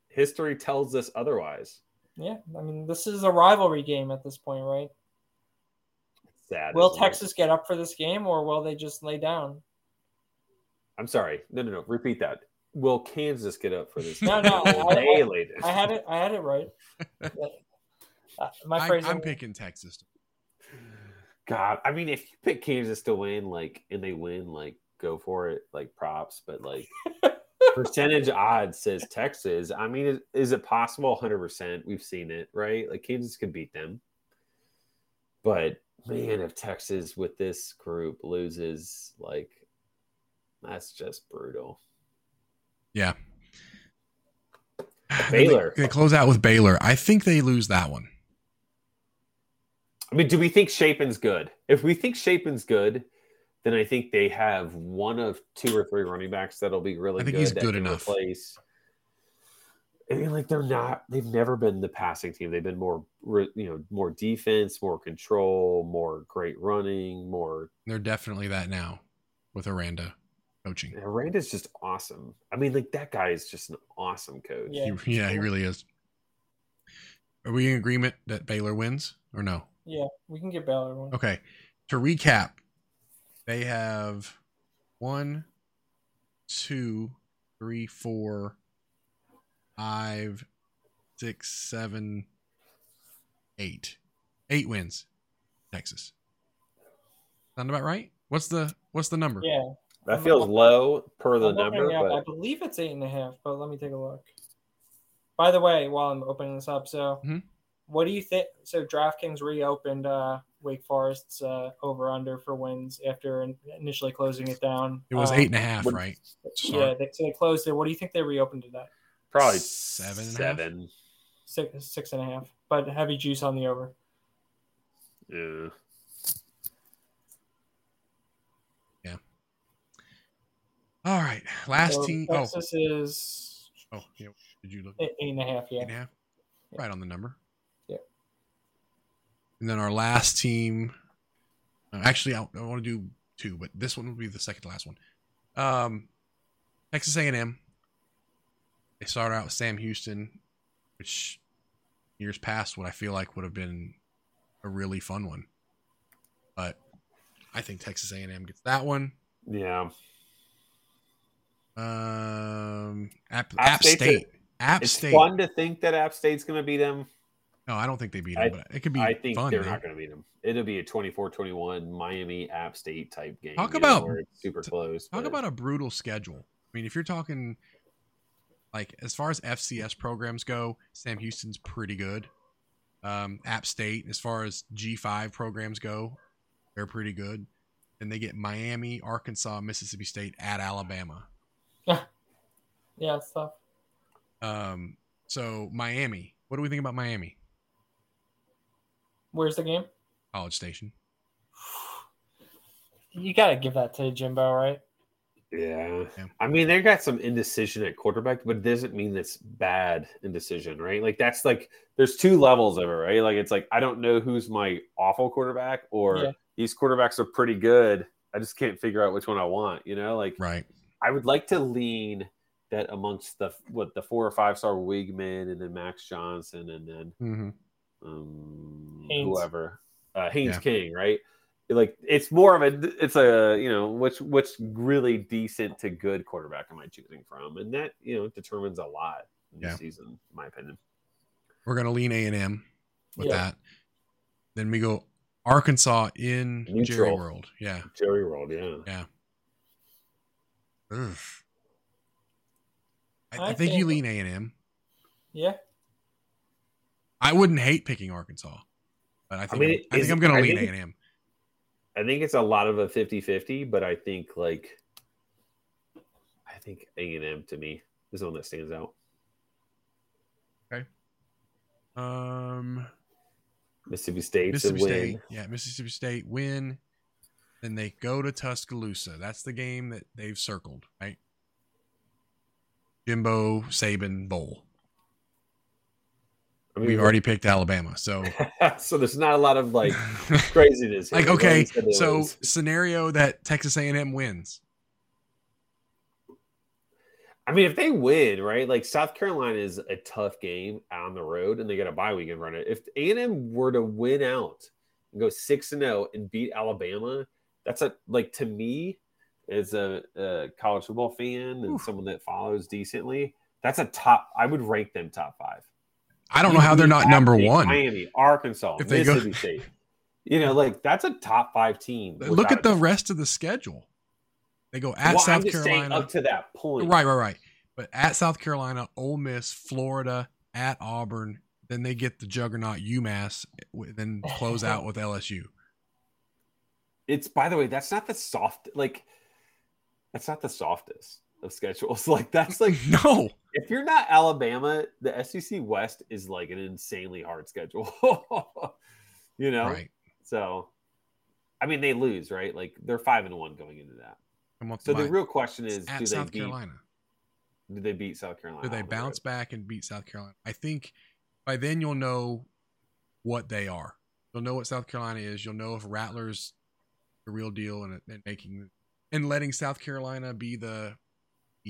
history tells us otherwise. yeah. I mean, this is a rivalry game at this point, right? Sad. Will isn't it? Texas get up for this game, or will they just lay down? I'm sorry. No, no, no. Repeat that. Will Kansas get up for this? No, no, Will I- they I- lay down? I had it. I had it right. <laughs> Uh, my I, phrase. I'm picking Texas. God, I mean, if you pick Kansas to win, like, and they win, like, go for it, like, props. But like, <laughs> percentage odds says Texas. I mean, is, is it possible? 100. percent We've seen it, right? Like, Kansas could beat them. But man, if Texas with this group loses, like, that's just brutal. Yeah. Baylor. They, they close out with Baylor. I think they lose that one. I mean, do we think Shapen's good? If we think Shapen's good, then I think they have one of two or three running backs that'll be really I think good. he's good enough. Replace. I mean, like they're not. They've never been the passing team. They've been more, you know, more defense, more control, more great running, more. They're definitely that now with Aranda coaching. Aranda's just awesome. I mean, like that guy is just an awesome coach. Yeah. He, yeah, he really is. Are we in agreement that Baylor wins or no? Yeah, we can get Baylor one. Okay. To recap, they have one, two, three, four, five, six, seven, eight. Eight wins. Texas. Sound about right? What's the what's the number? Yeah, That feels low per the number, it up. I believe it's eight and a half. But let me take a look. By the way, while I'm opening this up, so Mhm. What do you think? So DraftKings reopened uh, Wake Forest's uh, over under for wins after in- initially closing it down. It was Um, eight and a half, would- right? Yeah, they, so they closed it. What do you think they reopened it at? probably Seven and a half? seven. Six, six and a half. But heavy juice on the over. Yeah. All right. Last So team. Oh, Texas is oh, yeah. Did you look? eight eight and a half. Yeah. and a half? Right on the number. And then our last team. uh, Actually, I, I want to do two, but this one will be the second to last one. Um, Texas A&M. They started out with Sam Houston, which years past what I feel like would have been a really fun one. But I think Texas A&M gets that one. Yeah. Um, App, App App a- State. App It's State. fun to think that App State's going to beat them. No, I don't think they beat them, I- but it could be I think fun. they're man. not going to beat them. It'll be a 24-21 Miami App State type game. Talk you know, about- where it's super close. Talk but- about a brutal schedule. I mean, if you're talking like as far as FCS programs go, Sam Houston's pretty good. Um, App State, as far as G5 programs go, they're pretty good. Then they get Miami, Arkansas, Mississippi State at Alabama. <laughs> Yeah, it's tough. Um, so Miami, what do we think about Miami? Where's the game? College Station. You got to give that to Jimbo, right? Yeah. Yeah. I mean, they got some indecision at quarterback, but it doesn't mean that's bad indecision, right? Like that's like there's two levels of it, right? Like it's like I don't know who's my awful quarterback or Yeah. these quarterbacks are pretty good. I just can't figure out which one I want, you know? Like Right. I would like to lean that amongst the what the four or five star Weigman and then Max Johnson and then Mm-hmm. Um, Haynes. whoever uh, Haynes Yeah. King, right? like it's more of a it's a you know which which really decent to good quarterback am I choosing from, and that you know determines a lot in Yeah. the season, in my opinion. We're gonna lean A and M with Yeah. that. Then we go Arkansas in Jerry Neutral. World. Yeah. Jerry World, yeah. Ugh. I, I I think you lean A and M. Yeah. I wouldn't hate picking Arkansas, but I think mean, I'm, I think I'm gonna lean A think- and M. I think it's a lot of a 50-50, but I think like I think A and M to me is the one that stands out. Okay. Um, Mississippi State Mississippi a win. State, yeah, Mississippi State win. Then they go to Tuscaloosa. That's the game that they've circled, right? Jimbo Saban Bowl. I mean, We've already picked Alabama, so <laughs> so there's not a lot of like craziness. <laughs> here. like okay, already said there so scenario that Texas A&M wins. I mean, if they win, right? Like South Carolina is a tough game on the road, and they got a bye week and run it. If A and M were to win out and go six and zero and beat Alabama, that's a like to me as a, a college football fan and Oof. someone that follows decently. That's a top. I would rank them top five. I don't know how they're not number one. Miami, Arkansas, If they go- Mississippi State. You know, like that's a top five team. Look at the rest of the schedule. They go at Well, South Carolina. up to that point. Right, right, right. But at South Carolina, Ole Miss, Florida, at Auburn, then they get the juggernaut UMass, then <laughs> close out with LSU. It's by the way, that's not the soft like that's not the softest of schedules. <laughs> Like that's like <laughs> No, if you're not Alabama, the SEC West is like an insanely hard schedule. <laughs> you know? right. So I mean they lose, right? Like they're five and one going into that. So the bye. real question is do they South beat Carolina. do they beat South Carolina? Do they on the bounce back and beat South Carolina? I think by then you'll know what they are. You'll know what South Carolina is. You'll know if Rattler's the real deal and, and making and letting South Carolina be the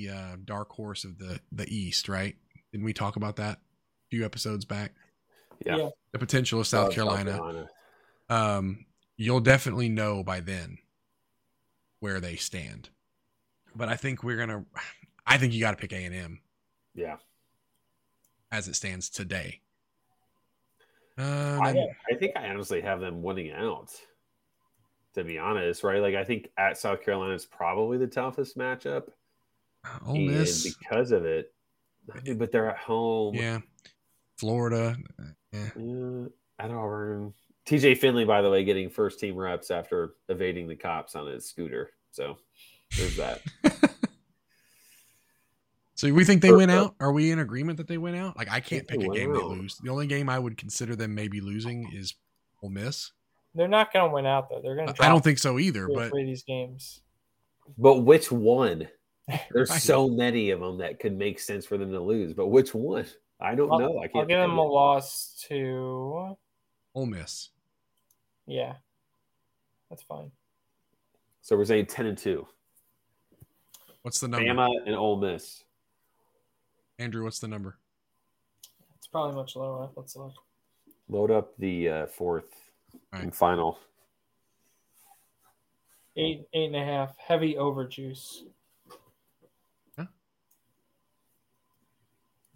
the uh, dark horse of the the East, right? Didn't we talk about that a few episodes back? Yeah. Yeah. The potential of South Love Carolina. Um, you'll definitely know by then where they stand. But I think we're gonna. I think you got to pick A and M Yeah. as it stands today. Uh, I, I think I honestly have them winning out. To be honest, right? Like I think at South Carolina is probably the toughest matchup. Ole and Miss, because of it, I but they're at home. yeah, Florida, uh, yeah. Uh, at Auburn. TJ Finley, by the way, getting first team reps after evading the cops on his scooter. So there's that. <laughs> So we think they win out. Are we in agreement that they win out? Like I can't pick a game win they lose. The only game I would consider them maybe losing is Ole Miss. They're not going to win out though. They're going to. I don't think so either. But three of these games. but which one? <laughs> There's Right. so many of them that could make sense for them to lose. But which one? I don't I'll, know. I I'll can't. give them a loss to. Ole Miss. Yeah, that's fine. So we're saying ten and two. What's the number? Bama and Ole Miss. Andrew, what's the number? It's probably much lower. Let's look. Load up the uh, fourth Right. and final. Eight, eight and a half. Heavy over juice.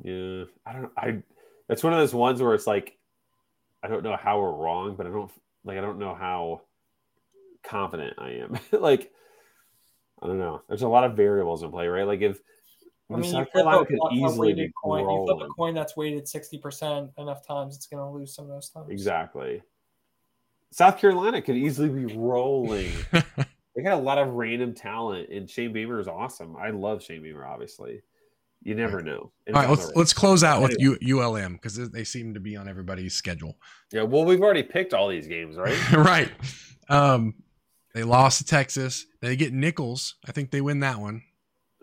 Yeah, I don't. I. That's one of those ones where it's like, I don't know how we're wrong, but I don't like. I don't know how confident I am. <laughs> like, I don't know. There's a lot of variables in play, right? Like if, I if mean, you South flip, a, Carolina could a easily weighted be coin. You flip a coin that's weighted sixty percent enough times, it's going to lose some of those times. Exactly. South Carolina could easily be rolling. <laughs> they got a lot of random talent, and Shane Beamer is awesome. I love Shane Beamer. Obviously, you never know. And All right, let's let's close out with U, ULM because they seem to be on everybody's schedule. Yeah, well, we've already picked all these games, right? <laughs> right. Um, they lost to Texas. They get Nicholls. I think they win that one.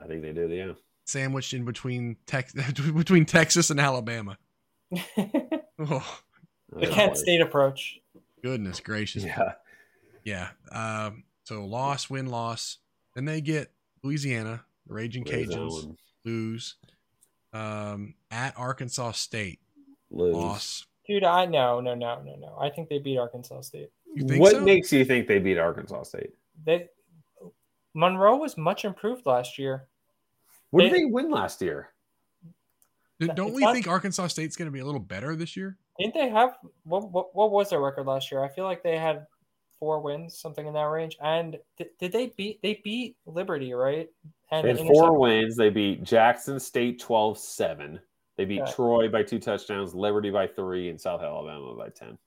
I think they did. Yeah. Sandwiched in between Tex <laughs> between Texas and Alabama. <laughs> the Oh, Oh, Kent. State approach. goodness gracious. Yeah. Yeah. Um, so loss, win, loss. Then they get Louisiana, the Raging Where's that Cajuns, one? Lose. Um, at Arkansas State, Lose. loss. Dude, I no, no, no, no, no. I think they beat Arkansas State. You think what so? makes you think they beat Arkansas State? They Monroe was much improved last year. What did They- they win last year? Don't we not- think Arkansas State's going to be a little better this year? Didn't they have what, what? What was their record last year? I feel like they had four wins, something in that range. And th- did they beat? They beat Liberty, right? And They had intercept- four wins. They beat Jackson State 12 7. They beat Okay. Troy by two touchdowns, Liberty by three, and South Alabama by 10.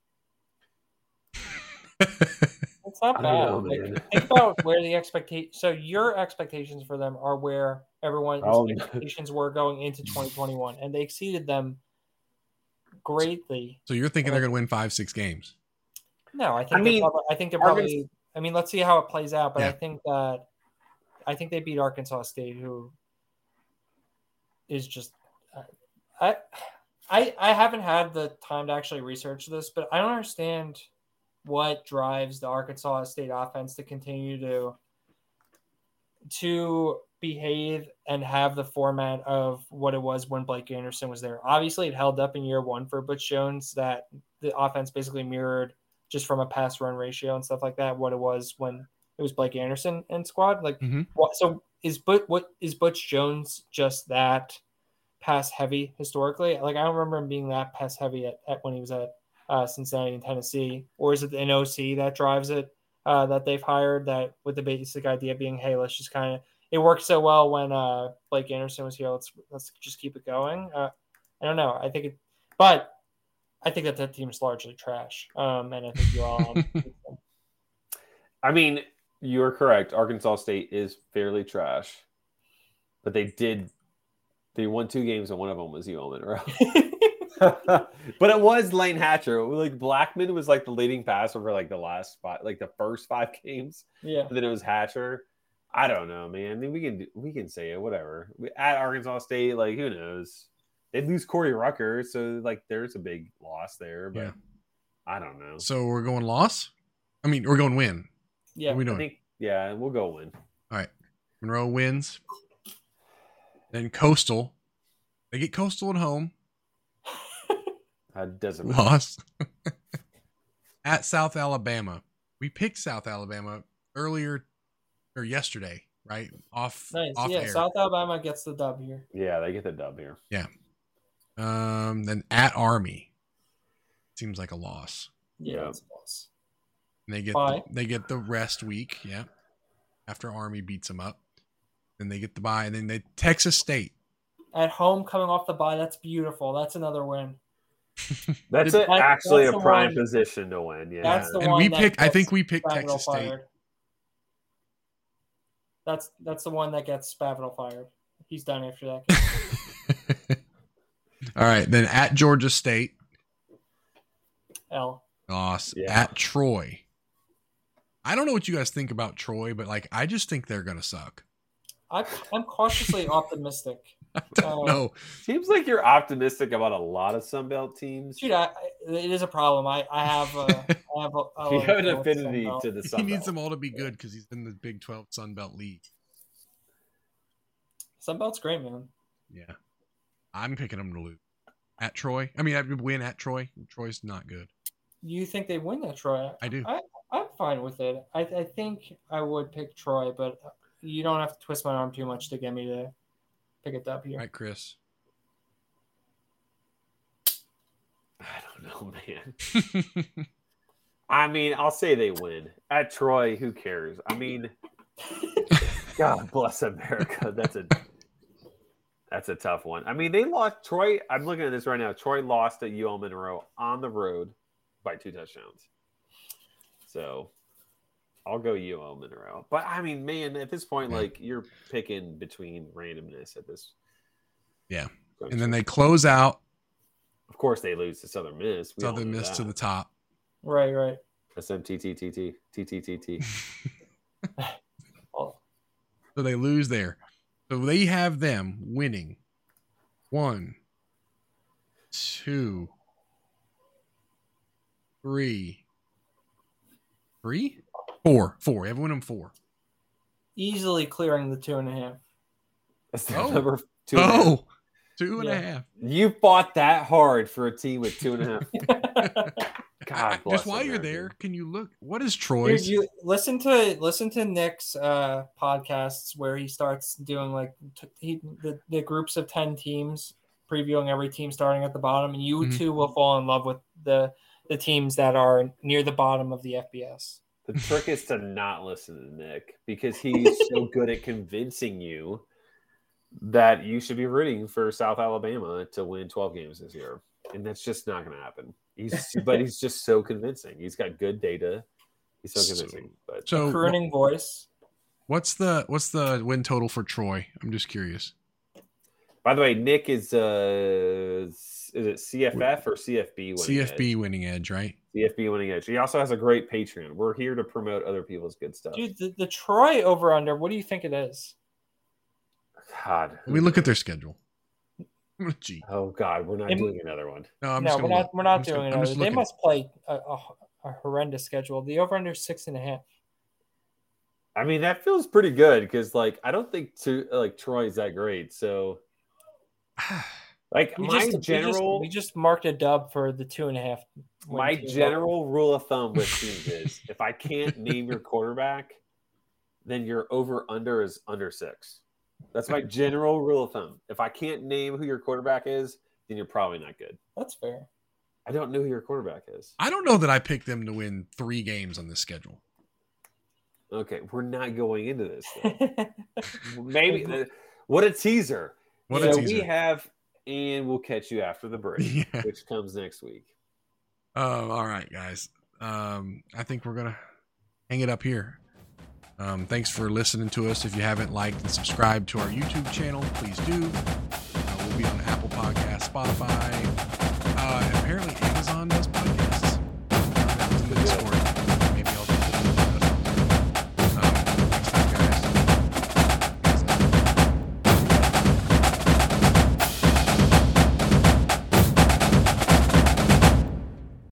<laughs> It's not bad. know, Like, think about where the expectation. So your expectations for them are where everyone's Oh, no. expectations were going into 2021, and they exceeded them greatly. so you're thinking they're uh, going to win five, six games? No, I think I mean, probably, I think they're Arkansas- probably. I mean, let's see how it plays out. But I think that I think they beat Arkansas State, who is just uh, I I I haven't had the time to actually research this, but I don't understand what drives the Arkansas State offense to continue to to behave and have the format of what it was when Blake Anderson was there. Obviously, it held up in year one for Butch Jones that the offense basically mirrored just from a pass run ratio and stuff like that what it was when it was Blake Anderson and squad. Like, Mhm. what? So is but what is Butch Jones just that pass heavy historically? Like, I don't remember him being that pass heavy at, at when he was at uh, Cincinnati and Tennessee, or is it the NOC that drives it uh, that they've hired that with the basic idea being, hey, let's just kind of it worked so well when uh, Blake Anderson was here. Let's let's just keep it going. Uh, I don't know. I think it, but I think that that team is largely trash. Um, and I think you all. <laughs> I mean, you're correct. Arkansas State is fairly trash, but they did. They won two games, and one of them was you, UL Monroe. <laughs> <laughs> but it was Layne Hatcher. Like Blackman was like the leading passer for like the last five, like the first five games. yeah. And then it was Hatcher. I don't know, man. I mean, we can we can say it, whatever. We, at Arkansas State, like who knows? They lose Corey Rucker, so like there's a big loss there. But Yeah. I don't know. So we're going loss? I mean, we're going win. Yeah. What are we I doing? think yeah, we'll go win. All right, Monroe wins. Then Coastal. They get Coastal at home. <laughs> That doesn't matter. Loss. <laughs> at South Alabama. We picked South Alabama earlier or yesterday, right? Off Nice. off yeah. air. South Alabama gets the dub here. Yeah, they get the dub here. Um, then at Army. Seems like a loss. Yeah. Yeah. That's a loss. And they get the, they get the rest week, yeah. After Army beats them up. Then they get the bye, and then they Texas State. At home, coming off the bye, that's beautiful. That's another win. <laughs> That's a, That- actually that's a prime one- position to win. Yeah, That's the and one we pick. I think we picked Spavital Texas State. fired. That's that's the one that gets Spavital fired. He's done after that. <laughs> All right, then at Georgia State, L. loss. Yeah. At Troy. I don't know what you guys think about Troy, but like I just think they're gonna suck. I'm, I'm cautiously <laughs> optimistic. I don't Uh, know. Seems like you're optimistic about a lot of Sunbelt teams. Dude, I, I- it is a problem. I, I have a, <laughs> I have a, a you have an affinity a- to the He needs them all to be good because he's in the Big Twelve Sun Belt League. Sunbelt's great, man. Yeah, I'm picking them to lose at Troy. I mean, I would win at Troy. Troy's not good. You think they win that Troy? I do. I, I'm fine with it. I, I think I would pick Troy, but you don't have to twist my arm too much to get me to pick it up here. Right, Chris. I don't know, man. <laughs> I mean, I'll say they win at Troy. Who cares? I mean, <laughs> God bless America. That's a that's a tough one. I mean, they lost Troy. I'm looking at this right now. Troy lost at UL Monroe on the road by two touchdowns. So I'll go UL Monroe. But I mean, man, at this point, Yeah. like you're picking between randomness at this. Yeah. juncture. and then they close out of course, they lose to Southern Miss. We Southern know Miss to the top. Right, right. SMTTTT TTTT. Oh, So they lose there. So they have them winning one, two, three, three, four, four. Everyone in four. easily clearing the two and a half. That's the Oh. number two. and a oh, half. Oh, two and a half. You fought that hard for a team with two and a half. <laughs> <laughs> God I- just while you're there, can you look? What is Dude, Troy's? you listen to listen to Nick's uh, podcasts where he starts doing like t- he, the the groups of ten teams, previewing every team starting at the bottom, and you Mhm. too will fall in love with the the teams that are near the bottom of the FBS. The trick is to not listen to Nick because he's <laughs> so good at convincing you that you should be rooting for South Alabama to win 12 games this year. And that's just not going to happen. He's but he's just so convincing. He's got good data. He's so So- convincing. But so, Crooning voice. what's the what's the win total for Troy? I'm just curious. by the way, Nick is uh is it CFF or CFB winning CFB edge? winning edge, right? CFB winning edge. He also has a great Patreon. We're here to promote other people's good stuff. Dude, the, the Troy over under, what do you think it is? God. Let me look at their schedule. Gee, Oh God, we're not It- doing another one. no, I'm no, just we're gonna not. look. We're not I'm doing gonna- it. They must play a, a, a horrendous schedule. The over under six and a half. I mean, that feels pretty good because, like, I don't think to like Troy's that great. So, <sighs> like, We my just, we just- general, we just, marked a dub for the two and a half. my team. general rule of thumb with <laughs> teams is if I can't name your quarterback, then your over under is under six. That's my general rule of thumb. If I can't name who your quarterback is, then you're probably not good. That's fair. I don't know who your quarterback is. I don't know that I picked them to win three games on this schedule. Okay, we're not going into this. though. <laughs> Maybe what a teaser. What so a we have, and we'll catch you after the break, <laughs> yeah. which comes next week. Um, all right, guys. Um, I think we're gonna hang it up here. Um, thanks for listening to us. If you haven't liked and subscribed to our YouTube channel, please do. Uh, we'll be on Apple Podcast, Spotify. Uh, apparently,